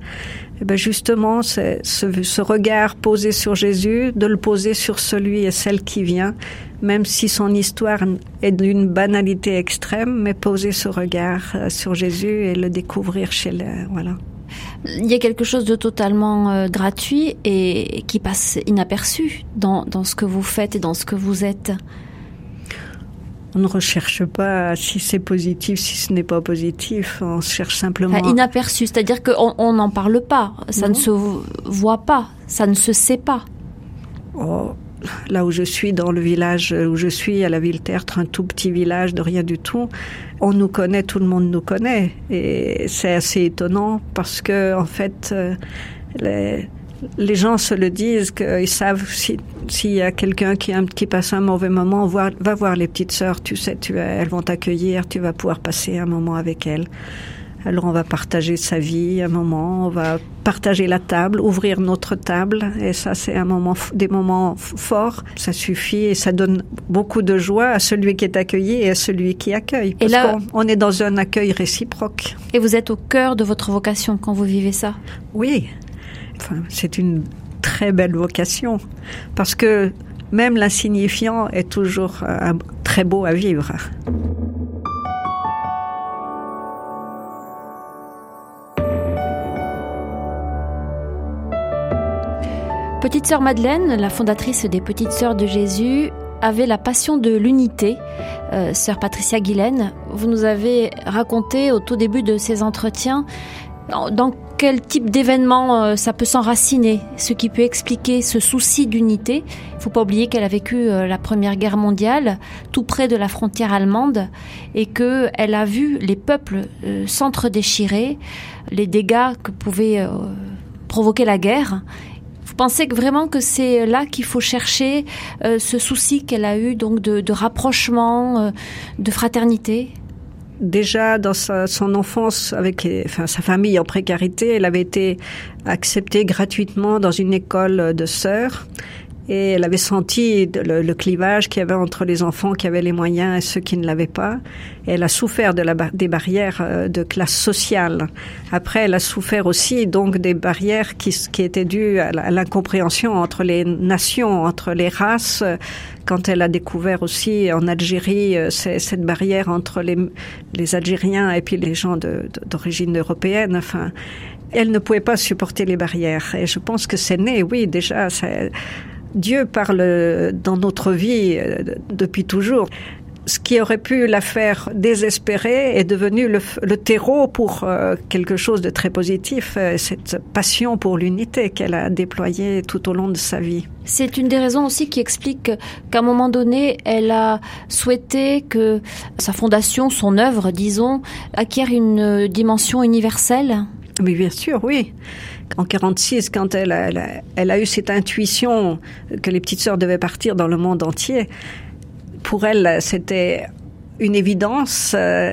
Speaker 3: Et ben justement, c'est ce, ce, regard posé sur Jésus, de le poser sur celui et celle qui vient, même si son histoire est d'une banalité extrême, mais poser ce regard euh, sur Jésus et le découvrir chez le, voilà
Speaker 2: il y a quelque chose de totalement euh, gratuit et qui passe inaperçu dans, dans, ce que vous faites et dans ce que vous êtes.
Speaker 3: On ne recherche pas si c'est positif, si ce n'est pas positif. On cherche simplement.
Speaker 2: Enfin, inaperçu, c'est-à-dire qu'on n'en parle pas, ça non. ne se voit pas, ça ne se sait pas.
Speaker 3: Oh, là où je suis, dans le village où je suis, à la ville Tertre, un tout petit village de rien du tout, on nous connaît, tout le monde nous connaît. Et c'est assez étonnant parce que, en fait, euh, les, gens se le disent, qu'ils savent s'il si y a quelqu'un qui, qui, passe un mauvais moment, va, voir les petites sœurs, tu sais, elles vont t'accueillir, tu vas pouvoir passer un moment avec elles. Alors on va partager sa vie un moment, on va partager la table, ouvrir notre table et ça c'est un moment des moments forts, ça suffit et ça donne beaucoup de joie à celui qui est accueilli et à celui qui accueille parce et là on, on est dans un accueil réciproque.
Speaker 2: Et vous êtes au cœur de votre vocation quand vous vivez ça?
Speaker 3: Oui. Enfin, c'est une très belle vocation parce que même l'insignifiant est toujours un, très beau à vivre.
Speaker 2: Petite sœur Madeleine, la fondatrice des Petites Sœurs de Jésus, avait la passion de l'unité. Euh, sœur Patricia Guilaine, vous nous avez raconté au tout début de ces entretiens dans quel type d'événement euh, ça peut s'enraciner, ce qui peut expliquer ce souci d'unité. Il ne faut pas oublier qu'elle a vécu euh, la Première Guerre mondiale tout près de la frontière allemande et qu'elle a vu les peuples s'entre-déchirer, les dégâts que pouvait provoquer la guerre vous pensez que vraiment que c'est là qu'il faut chercher euh, ce souci qu'elle a eu donc de, de rapprochement, euh, de fraternité?
Speaker 3: Déjà dans sa, son enfance, avec enfin, sa famille en précarité, elle avait été acceptée gratuitement dans une école de sœurs et elle avait senti le, clivage qu'il y avait entre les enfants qui avaient les moyens et ceux qui ne l'avaient pas. Elle a souffert de la, des barrières euh, de classe sociale. Après, elle a souffert aussi donc des barrières qui, qui étaient dues à l'incompréhension entre les nations, entre les races. Quand elle a découvert aussi en Algérie euh, cette barrière entre les, les Algériens et puis les gens d'origine européenne, enfin, elle ne pouvait pas supporter les barrières. Et je pense que c'est né, oui, déjà. Dieu parle dans notre vie depuis toujours. ce qui aurait pu la faire désespérer est devenu le, le terreau pour euh, quelque chose de très positif, euh, cette passion pour l'unité qu'elle a déployée tout au long de sa vie.
Speaker 2: C'est une des raisons aussi qui explique qu'à un moment donné, elle a souhaité que sa fondation, son œuvre, disons, acquiert une dimension universelle.
Speaker 3: Oui, bien sûr, oui. En 46, quand elle a, eu cette intuition que les petites sœurs devaient partir dans le monde entier, pour elle, c'était une évidence. Euh,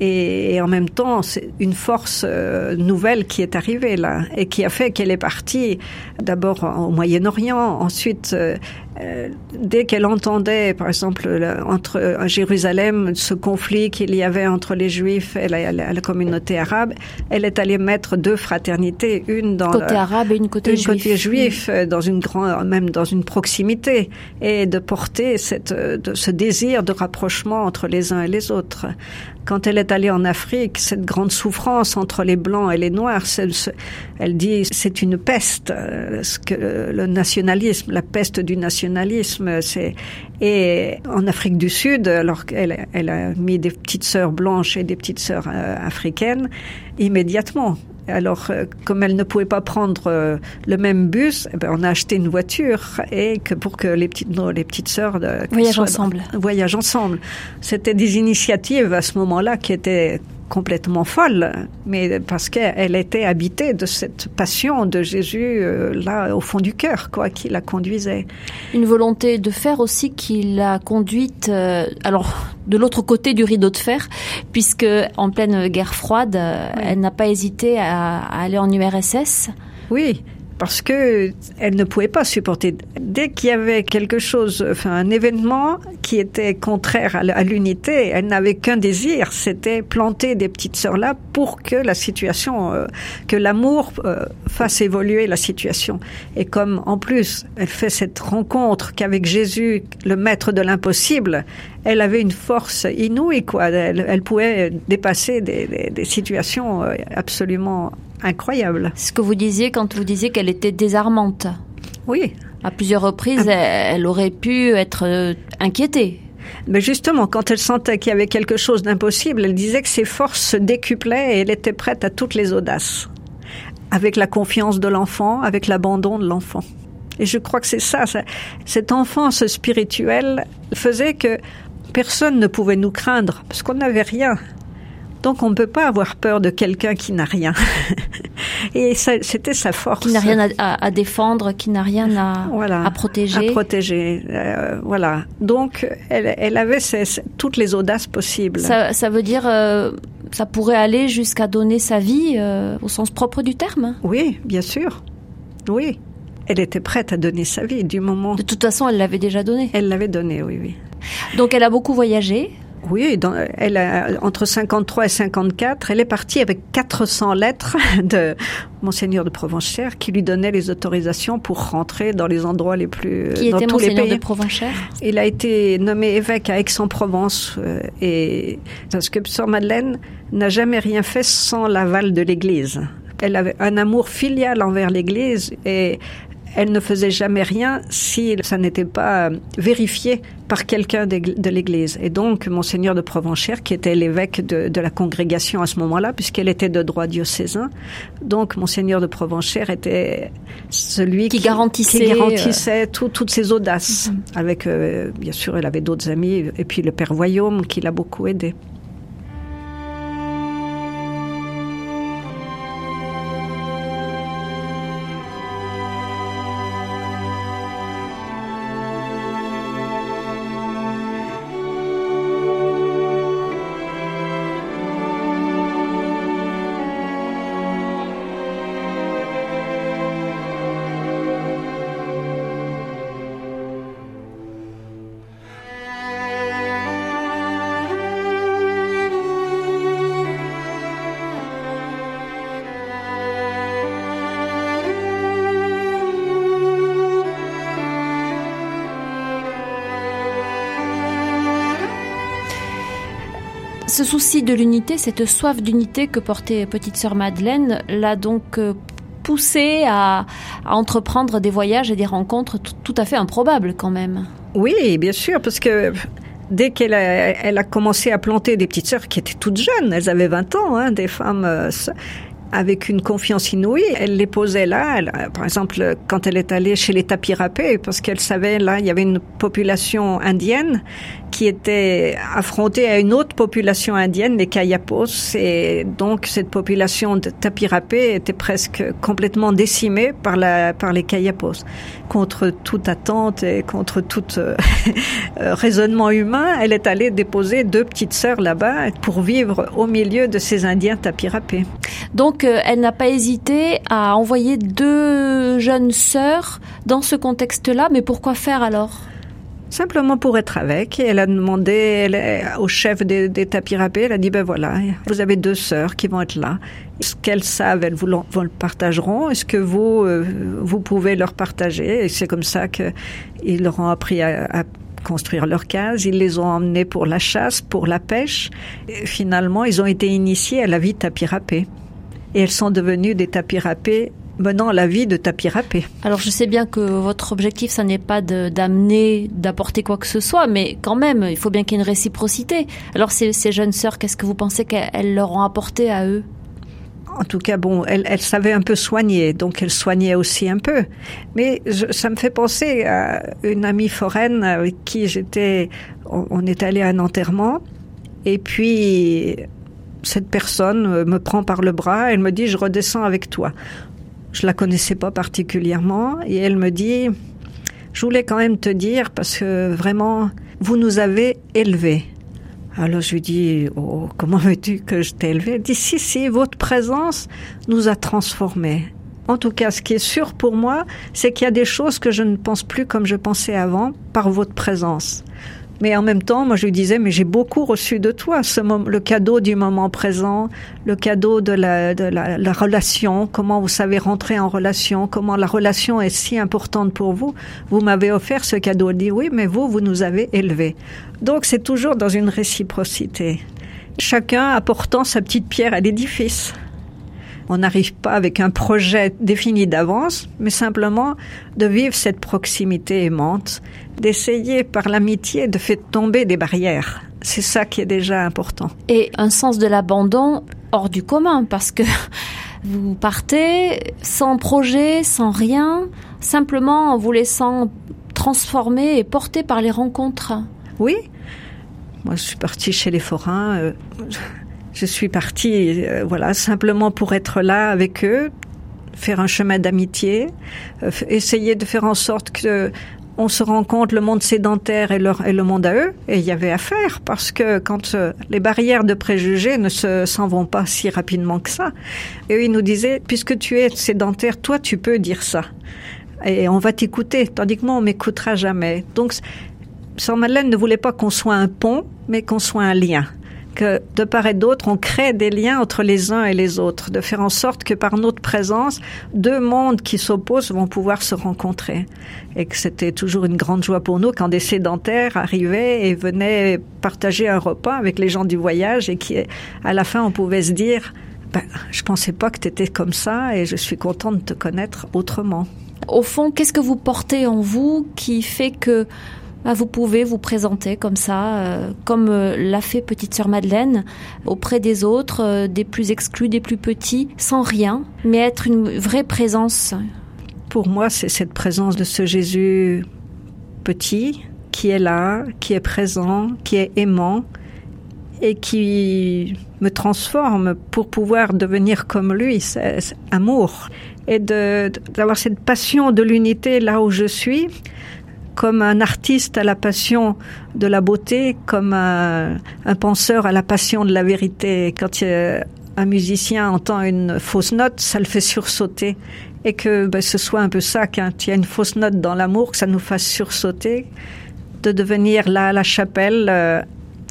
Speaker 3: et, en même temps, c'est une force euh, nouvelle qui est arrivée là et qui a fait qu'elle est partie d'abord au Moyen-Orient, ensuite euh, euh, dès qu'elle entendait, par exemple, entre Jérusalem, ce conflit qu'il y avait entre les Juifs et la, la, la, communauté arabe, elle est allée mettre deux fraternités, une dans
Speaker 2: côté
Speaker 3: le,
Speaker 2: arabe et une côté
Speaker 3: une
Speaker 2: juif,
Speaker 3: côté juif mmh. dans une grande, même dans une proximité, et de porter cette, de, ce désir de rapprochement entre les uns et les autres. Quand elle est allée en Afrique, cette grande souffrance entre les blancs et les noirs, elle dit c'est une peste, ce que le nationalisme, la peste du nationalisme. C'est et en Afrique du Sud, alors qu'elle elle a mis des petites sœurs blanches et des petites sœurs euh, africaines, immédiatement alors, euh, comme elle ne pouvait pas prendre euh, le même bus, eh ben, on a acheté une voiture et que pour que les petites, nos, les petites sœurs
Speaker 2: voyagent ensemble.
Speaker 3: Voyagent ensemble. C'était des initiatives à ce moment-là qui étaient complètement folle, mais parce qu'elle était habitée de cette passion de Jésus euh, là au fond du cœur, quoi, qui la conduisait.
Speaker 2: Une volonté de faire aussi qui l'a conduite, euh, alors de l'autre côté du rideau de fer, puisque en pleine guerre froide, oui. elle n'a pas hésité à, à aller en URSS.
Speaker 3: Oui, parce que elle ne pouvait pas supporter. Dès qu'il y avait quelque chose, enfin un événement qui était contraire à l'unité, elle n'avait qu'un désir, c'était planter des petites sœurs là pour que la situation, euh, que l'amour euh, fasse évoluer la situation. Et comme en plus elle fait cette rencontre qu'avec Jésus, le maître de l'impossible, elle avait une force inouïe, quoi. Elle, elle pouvait dépasser des, des, des situations euh, absolument incroyable.
Speaker 2: Ce que vous disiez quand vous disiez qu'elle était désarmante.
Speaker 3: Oui.
Speaker 2: À plusieurs reprises, ah. elle aurait pu être euh, inquiétée.
Speaker 3: Mais justement, quand elle sentait qu'il y avait quelque chose d'impossible, elle disait que ses forces se décuplaient et elle était prête à toutes les audaces. Avec la confiance de l'enfant, avec l'abandon de l'enfant. Et je crois que c'est ça, ça, cette enfance spirituelle faisait que personne ne pouvait nous craindre, parce qu'on n'avait rien. Donc on ne peut pas avoir peur de quelqu'un qui n'a rien. *laughs* Et c'était sa force.
Speaker 2: Qui n'a rien à, défendre, qui n'a rien à,
Speaker 3: voilà,
Speaker 2: à protéger.
Speaker 3: À protéger, euh, voilà. Donc elle, elle avait ses, toutes les audaces possibles.
Speaker 2: Ça, ça veut dire, euh, ça pourrait aller jusqu'à donner sa vie euh, au sens propre du terme
Speaker 3: Oui, bien sûr. Oui. Elle était prête à donner sa vie du moment.
Speaker 2: De toute façon, elle l'avait déjà donnée.
Speaker 3: Elle l'avait donnée, oui, oui.
Speaker 2: Donc elle a beaucoup voyagé.
Speaker 3: Oui, dans, elle a, entre 53 et 54, elle est partie avec 400 lettres *laughs* de monseigneur de Provenchère qui lui donnait les autorisations pour rentrer dans les endroits les plus
Speaker 2: qui
Speaker 3: dans
Speaker 2: était
Speaker 3: tous
Speaker 2: monseigneur
Speaker 3: les pays.
Speaker 2: de Provenchère
Speaker 3: Il a été nommé évêque à Aix-en-Provence euh, et parce que Sœur Madeleine n'a jamais rien fait sans l'aval de l'Église. Elle avait un amour filial envers l'Église et elle ne faisait jamais rien si ça n'était pas vérifié par quelqu'un de l'Église. Et donc, Monseigneur de Provenchère, qui était l'évêque de, de, la congrégation à ce moment-là, puisqu'elle était de droit diocésain, donc Monseigneur de Provenchère était celui
Speaker 2: qui, qui garantissait,
Speaker 3: qui garantissait euh... tout, toutes ses audaces. -hmm. Avec, euh, bien sûr, elle avait d'autres amis, et puis le Père Voyaume, qui l'a beaucoup aidé.
Speaker 2: Souci de l'unité, cette soif d'unité que portait petite sœur Madeleine, l'a donc euh, poussée à, entreprendre des voyages et des rencontres tout, à fait improbables quand même.
Speaker 3: Oui, bien sûr, parce que dès qu'elle a, commencé à planter des petites sœurs qui étaient toutes jeunes, elles avaient 20 ans, hein, des femmes euh, avec une confiance inouïe. Elle les posait là, par exemple, quand elle est allée chez les tapis râpés, parce qu'elle savait, là, il y avait une population indienne qui était affrontée à une autre population indienne, les Kayapos, et donc cette population de tapis râpés était presque complètement décimée par, la, par les Kayapos. Contre toute attente et contre tout *laughs* euh, raisonnement humain, elle est allée déposer deux petites sœurs là-bas pour vivre au milieu de ces Indiens tapis râpés.
Speaker 2: Donc, elle n'a pas hésité à envoyer deux jeunes sœurs dans ce contexte-là. Mais pourquoi faire alors?
Speaker 3: Simplement pour être avec. Et elle a demandé au chef des, tapis râpés, elle a dit, ben voilà, vous avez deux sœurs qui vont être là. Ce qu'elles savent, elles vous le partageront. Est-ce que vous, euh, vous pouvez leur partager? Et c'est comme ça qu'ils leur ont appris à, construire leurs cases. Ils les ont emmenés pour la chasse, pour la pêche. Finalement, ils ont été initiés à la vie tapis râpés et elles sont devenues des tapis menant la vie de tapis râpés.
Speaker 2: Alors je sais bien que votre objectif, ça n'est pas d'amener, d'apporter quoi que ce soit, mais quand même, il faut bien qu'il y ait une réciprocité. Alors ces, ces jeunes sœurs, qu'est-ce que vous pensez qu'elles leur ont apporté à eux?
Speaker 3: En tout cas, bon, elles elle savaient un peu soigner, donc elles soignaient aussi un peu. Mais ça me fait penser à une amie foraine avec qui j'étais, on, on est allé à un enterrement, et puis cette personne me prend par le bras, elle me dit je redescends avec toi. Je la connaissais pas particulièrement et elle me dit je voulais quand même te dire parce que vraiment vous nous avez élevés. Alors je lui dis oh, comment veux-tu que je t'ai élevé Elle dit si si votre présence nous a transformés. En tout cas, ce qui est sûr pour moi, c'est qu'il y a des choses que je ne pense plus comme je pensais avant par votre présence. Mais en même temps, moi, je lui disais, mais j'ai beaucoup reçu de toi, ce moment, le cadeau du moment présent, le cadeau de la, de la, la, relation, comment vous savez rentrer en relation, comment la relation est si importante pour vous. Vous m'avez offert ce cadeau. Elle dit, oui, mais vous, vous nous avez élevés. Donc, c'est toujours dans une réciprocité. Chacun apportant sa petite pierre à l'édifice. On n'arrive pas avec un projet défini d'avance, mais simplement de vivre cette proximité aimante, d'essayer par l'amitié de faire tomber des barrières. C'est ça qui est déjà important.
Speaker 2: Et un sens de l'abandon hors du commun, parce que *laughs* vous partez sans projet, sans rien, simplement en vous laissant transformer et porter par les rencontres.
Speaker 3: Oui. Moi, je suis partie chez les forains. Euh, je suis partie, euh, voilà, simplement pour être là avec eux, faire un chemin d'amitié, euh, essayer de faire en sorte que on se rend compte le monde sédentaire et, leur, et le monde à eux, et il y avait à faire parce que quand euh, les barrières de préjugés ne se s'en vont pas si rapidement que ça, et eux ils nous disaient puisque tu es sédentaire, toi tu peux dire ça. Et on va t'écouter, tandis que moi on m'écoutera jamais. Donc Sœur Madeleine ne voulait pas qu'on soit un pont, mais qu'on soit un lien que de part et d'autre, on crée des liens entre les uns et les autres, de faire en sorte que par notre présence, deux mondes qui s'opposent vont pouvoir se rencontrer. Et que c'était toujours une grande joie pour nous quand des sédentaires arrivaient et venaient partager un repas avec les gens du voyage et qui, à la fin, on pouvait se dire, ben, je pensais pas que tu étais comme ça et je suis contente de te connaître autrement.
Speaker 2: Au fond, qu'est-ce que vous portez en vous qui fait que vous pouvez vous présenter comme ça, euh, comme euh, l'a fait petite sœur Madeleine, auprès des autres, euh, des plus exclus, des plus petits, sans rien, mais être une vraie présence.
Speaker 3: Pour moi, c'est cette présence de ce Jésus petit, qui est là, qui est présent, qui est aimant et qui me transforme pour pouvoir devenir comme lui. C'est amour. Et d'avoir cette passion de l'unité là où je suis, comme un artiste à la passion de la beauté, comme un, penseur à la passion de la vérité. Quand un musicien entend une fausse note, ça le fait sursauter. Et que ben, ce soit un peu ça, quand il y a une fausse note dans l'amour, que ça nous fasse sursauter, de devenir là à la chapelle, euh,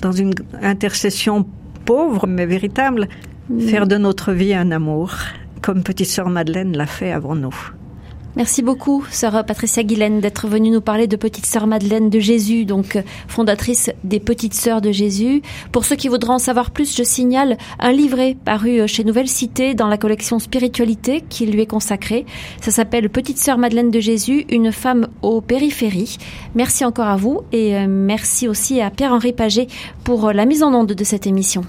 Speaker 3: dans une intercession pauvre mais véritable, mm. faire de notre vie un amour, comme petite sœur Madeleine l'a fait avant nous.
Speaker 2: Merci beaucoup, sœur Patricia Guilaine, d'être venue nous parler de Petite Sœur Madeleine de Jésus, donc euh, fondatrice des Petites Sœurs de Jésus. Pour ceux qui voudront en savoir plus, je signale un livret paru euh, chez Nouvelle Cité dans la collection Spiritualité qui lui est consacrée. Ça s'appelle Petite Sœur Madeleine de Jésus, une femme aux périphéries. Merci encore à vous et euh, merci aussi à Pierre-Henri Paget pour la mise en onde de cette émission.